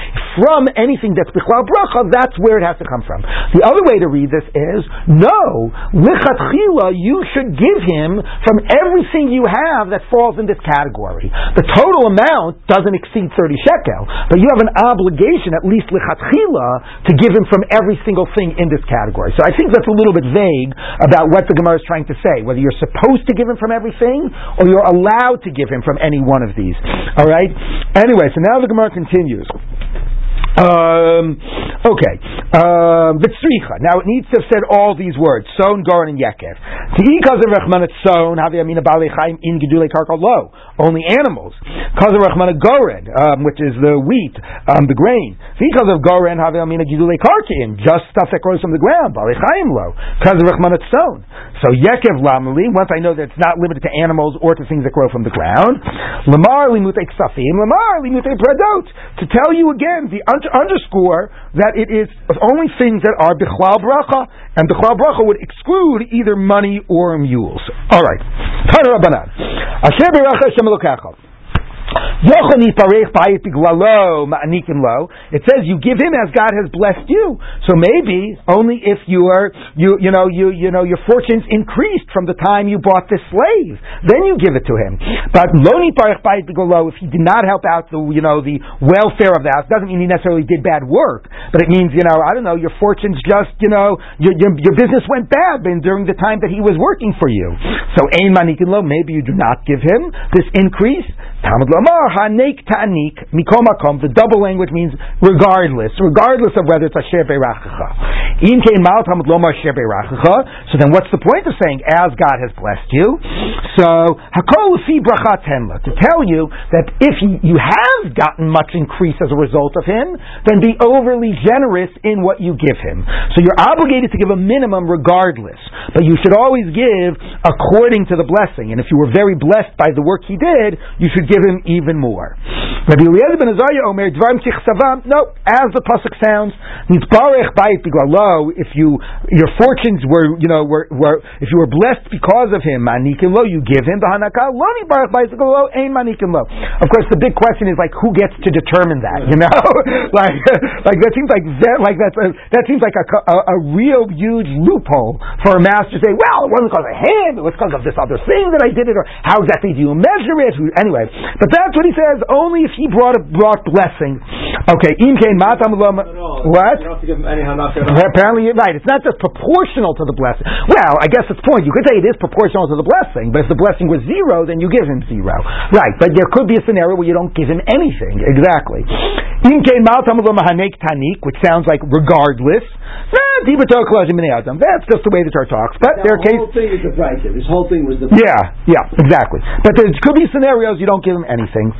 from anything that's bichlal bracha, that's where it has to come from. The other way to read this is, no, lichatchila, you should give him from everything you have that falls in this category. The total amount doesn't exceed 30 shekel, but you have an obligation, at least lichatchila, to give him from every single thing in this category. So I think that's a little bit vague about what the Gemara is trying to say, whether you're supposed to give him from everything or you're allowed to give him from any one of these. All right? Anyway, so now the Gemara continues. Um, okay. Um, Vitzricha. Now it needs to have said all these words: son, goren, and yekev. Because of Rachman son, havi amina bali chaim in gedule karka lo. Only animals. Because of Rachman goren, um, which is the wheat, um, the grain. Because of goren, havi amina gedule karkin, just stuff that grows from the ground. Bali chaim lo. Because of Rachman son. So yekev lamali. Once I know that it's not limited to animals or to things that grow from the ground. Lamar limute ksafim. Lamar limute pradot. To tell you again the to underscore that it is only things that are bichlal bracha, and bichlal bracha would exclude either money or mules. All right. Asher beracha Hashem it says you give him as God has blessed you. So maybe only if you are you you know you you know your fortunes increased from the time you bought this slave, then you give it to him. But loni parech if he did not help out the you know the welfare of the house, doesn't mean he necessarily did bad work, but it means you know I don't know your fortunes just you know your your, your business went bad during the time that he was working for you. So ein manikin lo, maybe you do not give him this increase. Talmud Lamar, Hanek Ta'anik, Mikomakom, the double language means regardless, regardless of whether it's Asher Beirachacha. In Kein Mal Talmud Lomar Asher so then what's the point of saying, as God has blessed you? So, Hakol Fi Bracha Tenla, to tell you that if you have gotten much increase as a result of him, then be overly generous in what you give him. So you're obligated to give a minimum regardless, but you should always give according to the blessing. And if you were very blessed by the work he did, you should give him even more. Rabbi Eliezer ben Azariah Omer Dvarim Tichsavam. No, as the pasuk sounds, Nitbarech Bayit Bigalo. If you your fortunes were you know were, were if you were blessed because of him, Manikim Lo, you give him the Hanaka. Lo Nitbarech Bayit Bigalo Ain Manikim Lo. Of course, the big question is like who gets to determine that? You know, like like that seems like that like that's a, that seems like a, a, a real huge loophole for a master to say, well, it wasn't because of him, it was because of this other thing that I did it, or how exactly do you measure it? Anyway, but that's what he says. Only if he brought a, brought blessing. Okay, im kain matam What? Apparently, right. It's not just proportional to the blessing. Well, I guess it's point. You could say it is proportional to the blessing, but if the blessing was zero, then you give him zero. Right. But there could be a scenario where you don't give him anything. Exactly. Im kain matam tanik, which sounds like regardless. Ah, that's just the way the Torah talks. But now, there are cases. whole thing is the price. This whole thing was the. Yeah, yeah, exactly. But there could be scenarios you don't give them anything.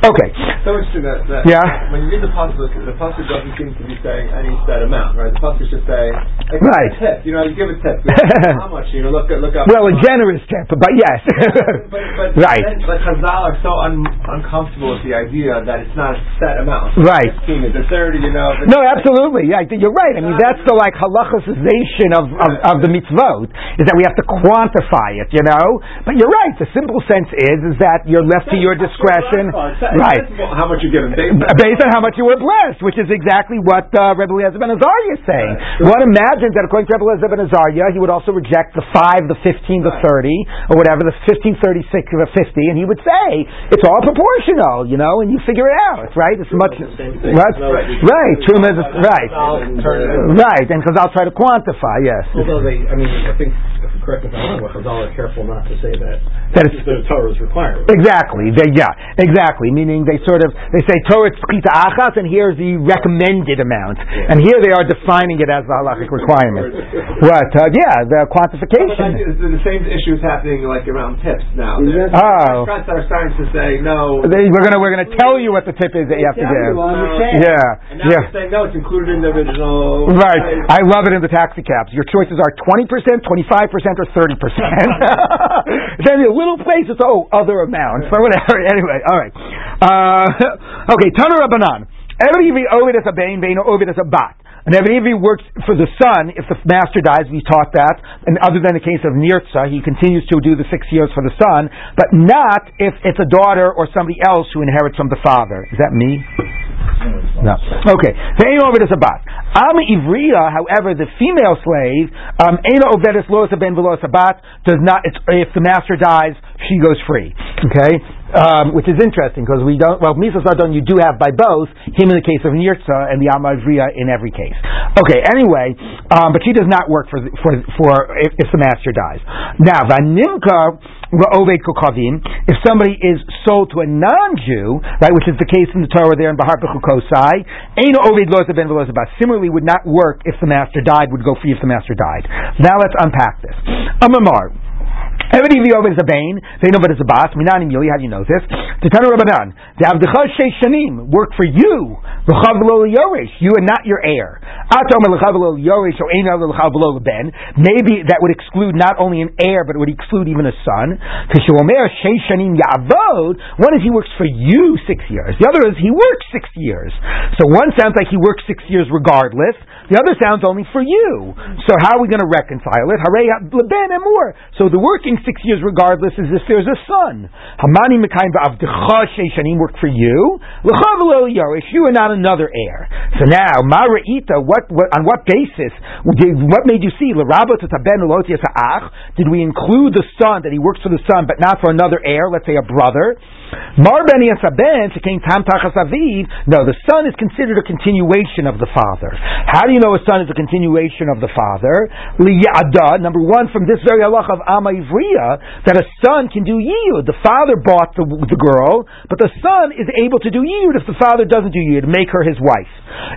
Okay. So interesting that, that yeah. when you read the pasuk, the pasuk doesn't seem to be saying any set amount, right? The pasuk just saying like, right. tip. You know, you give a tip. how much? You know, look look up. Well, a generous tip, but yes. but, but, right. Then, but Chazal are so un, uncomfortable with the idea that it's not a set amount. Right. Fifteen is a thirty. You know. No, absolutely. Yeah, you're right. I mean, that's the like halachicization of, of, of the mitzvot is that we have to quantify it. You know, but you're right. The simple sense is is that you're left to your discretion. Right. How much you given based, based on how much you were blessed, which is exactly what uh, Rebbe Eliezer ben Azariah is saying. Right. One imagines that according to Rebbe Eliezer ben Azariah, he would also reject the five, the fifteen, the thirty, or whatever, the fifteen, thirty-six, or the fifty, and he would say it's all proportional, you know, and you figure it out, right? It's much right, right. True, right, right, and because I'll try to quantify, yes. Although they, I mean, I think correct if I'm wrong, Chazal are careful not to say that that it's the Torah's requirement. Exactly. They, yeah, exactly. Meaning they sort of they say Torah tzchita achas, and here's the recommended amount, yeah. and here they are defining it as the halachic requirement. what? Uh, yeah, the quantification. the same issue is happening like around tips now. oh, restaurants are starting to say no. They, we're gonna we're gonna tell you what the tip is that you have to give. yeah, and now yeah. saying no, it's included in the original. Right. I love it in the taxi cabs. Your choices are twenty percent, twenty five percent, or thirty percent. then a little place, it's oh other amounts or whatever. Anyway, all right. Uh, okay, Tanu Rabbanan. Every ovid as a bain, bain ovid as a bat. And every works for the son, if the master dies, we taught that. And other than the case of Nirtza, he continues to do the six years for the son, but not if it's a daughter or somebody else who inherits from the father. Is that me? No. Okay. The ain't over a bat. Am Ivriya, however, the female slave, um, Ovedis Losa Ben Bat does not. if the master dies, she goes free. Okay, um, which is interesting because we don't. Well, Misas Adon you do have by both him in the case of Nirtza and the Am Ivriya in every case. Okay. Anyway, um, but she does not work for for for if, if the master dies. Now Vanimka If somebody is sold to a non-Jew, right, which is the case in the Torah there in Bahar Bechukosai, Similarly, would not work if the master died, would go free if the master died. Now let's unpack this. Amamar. Every Viyov is a bane. They know but it's a bas. Minanim Yoli. How do you know this? Titanu Rabbanan. The Avdecha Sheish Shanim work for you. L'chav Yorish. You and not your heir. Atom L'chav Yorish or Ein L'chav Ben. Maybe that would exclude not only an heir, but it would exclude even a son. Kishuomer Sheish Shanim Yavod. One is he works for you six years. The other is he works six years. So one sounds like he works six years regardless. The other sounds only for you. So how are we going to reconcile it? Hare Ben and more. So the working six years regardless is if there's a son. Hamani Mekayim Shanim work for you. L'chav If you are not another heir. So now, Mara'ita, what, what, on what basis, what made you see? Did we include the son, that he works for the son, but not for another heir, let's say a brother? Mar ben Yasaben tam No, the son is considered a continuation of the father. How do you know a son is a continuation of the father? Liyada. Number one, from this very halacha of Ama Ivriya, that a son can do yiyud. The father bought the, the girl, but the son is able to do yiyud if the father doesn't do yiyud, make her his wife.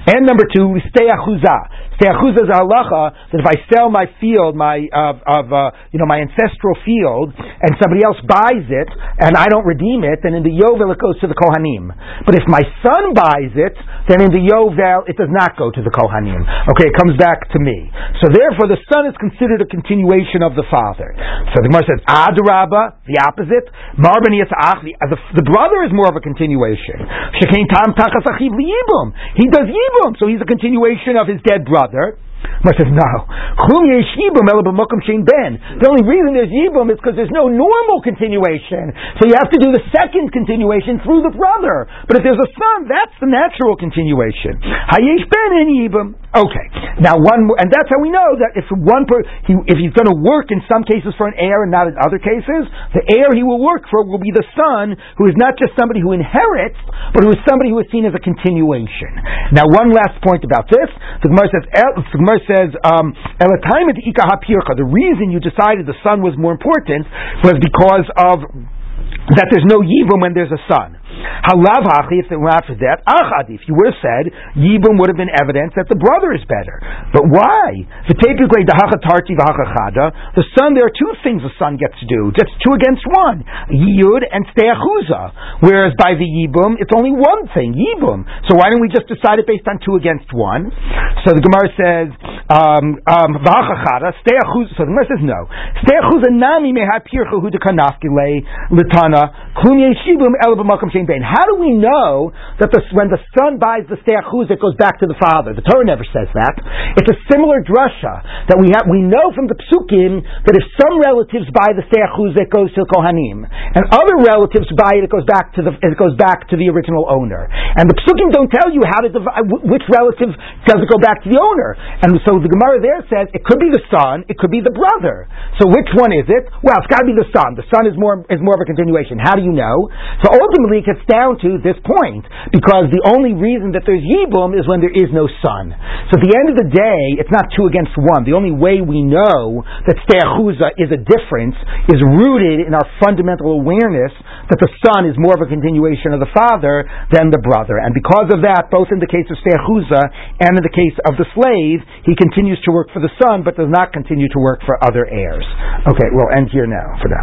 And number two, stay achuza. Teachuz is a halacha that if I sell my field, my of, of uh, you know my ancestral field, and somebody else buys it, and I don't redeem it, then in the yovel it goes to the kohanim. But if my son buys it, then in the yovel it does not go to the kohanim. Okay, it comes back to me. So therefore, the son is considered a continuation of the father. So the Gemara says adraba, the opposite. Marben yisach, the, the brother is more of a continuation. Shekain tam tachas achiv He does yibum, so he's a continuation of his dead brother brother. Mar says, no. The only reason there's yibum is because there's no normal continuation. So you have to do the second continuation through the brother. But if there's a son, that's the natural continuation. Hayesh ben in yibum. Okay. Now one, and that's how we know that if one per, he, if he's going to work in some cases for an heir and not in other cases, the heir he will work for will be the son who is not just somebody who inherits, but who is somebody who is seen as a continuation. Now one last point about this. The Gemara says, Gemara says, um, the reason you decided the son was more important was because of that there's no yibum when there's a son. Halav if it were not that, achadi, if you would have said, Yibum would have been evidence that the brother is better. But why? The son, there are two things the son gets to do. That's two against one. Yiyud and steachuza. Whereas by the Yibum, it's only one thing, Yibum. So why don't we just decide it based on two against one? So the Gemara says, um, um, so the Gemara says no. Steachuza nami meha pircha hu dekanafkile litana klum yeshibum el how do we know that the, when the son buys the steachuz, it goes back to the father? The Torah never says that. It's a similar drasha that we have. We know from the psukim that if some relatives buy the steachuz, it goes to the kohanim, and other relatives buy it, it goes back to the it goes back to the original owner. And the psukim don't tell you how to divide which relative does it go back to the owner. And so the Gemara there says it could be the son, it could be the brother. So which one is it? Well, it's got to be the son. The son is more is more of a continuation. How do you know? So ultimately, it gets down to this point because the only reason that there's Yibum is when there is no son. So at the end of the day, it's not two against one. The only way we know that Steachuza is a difference is rooted in our fundamental awareness that the son is more of a continuation of the father than the brother. And because of that, both in the case of Steachuza and in the case of the slave, he continues to work for the son but does not continue to work for other heirs. Okay, we'll end here now for now.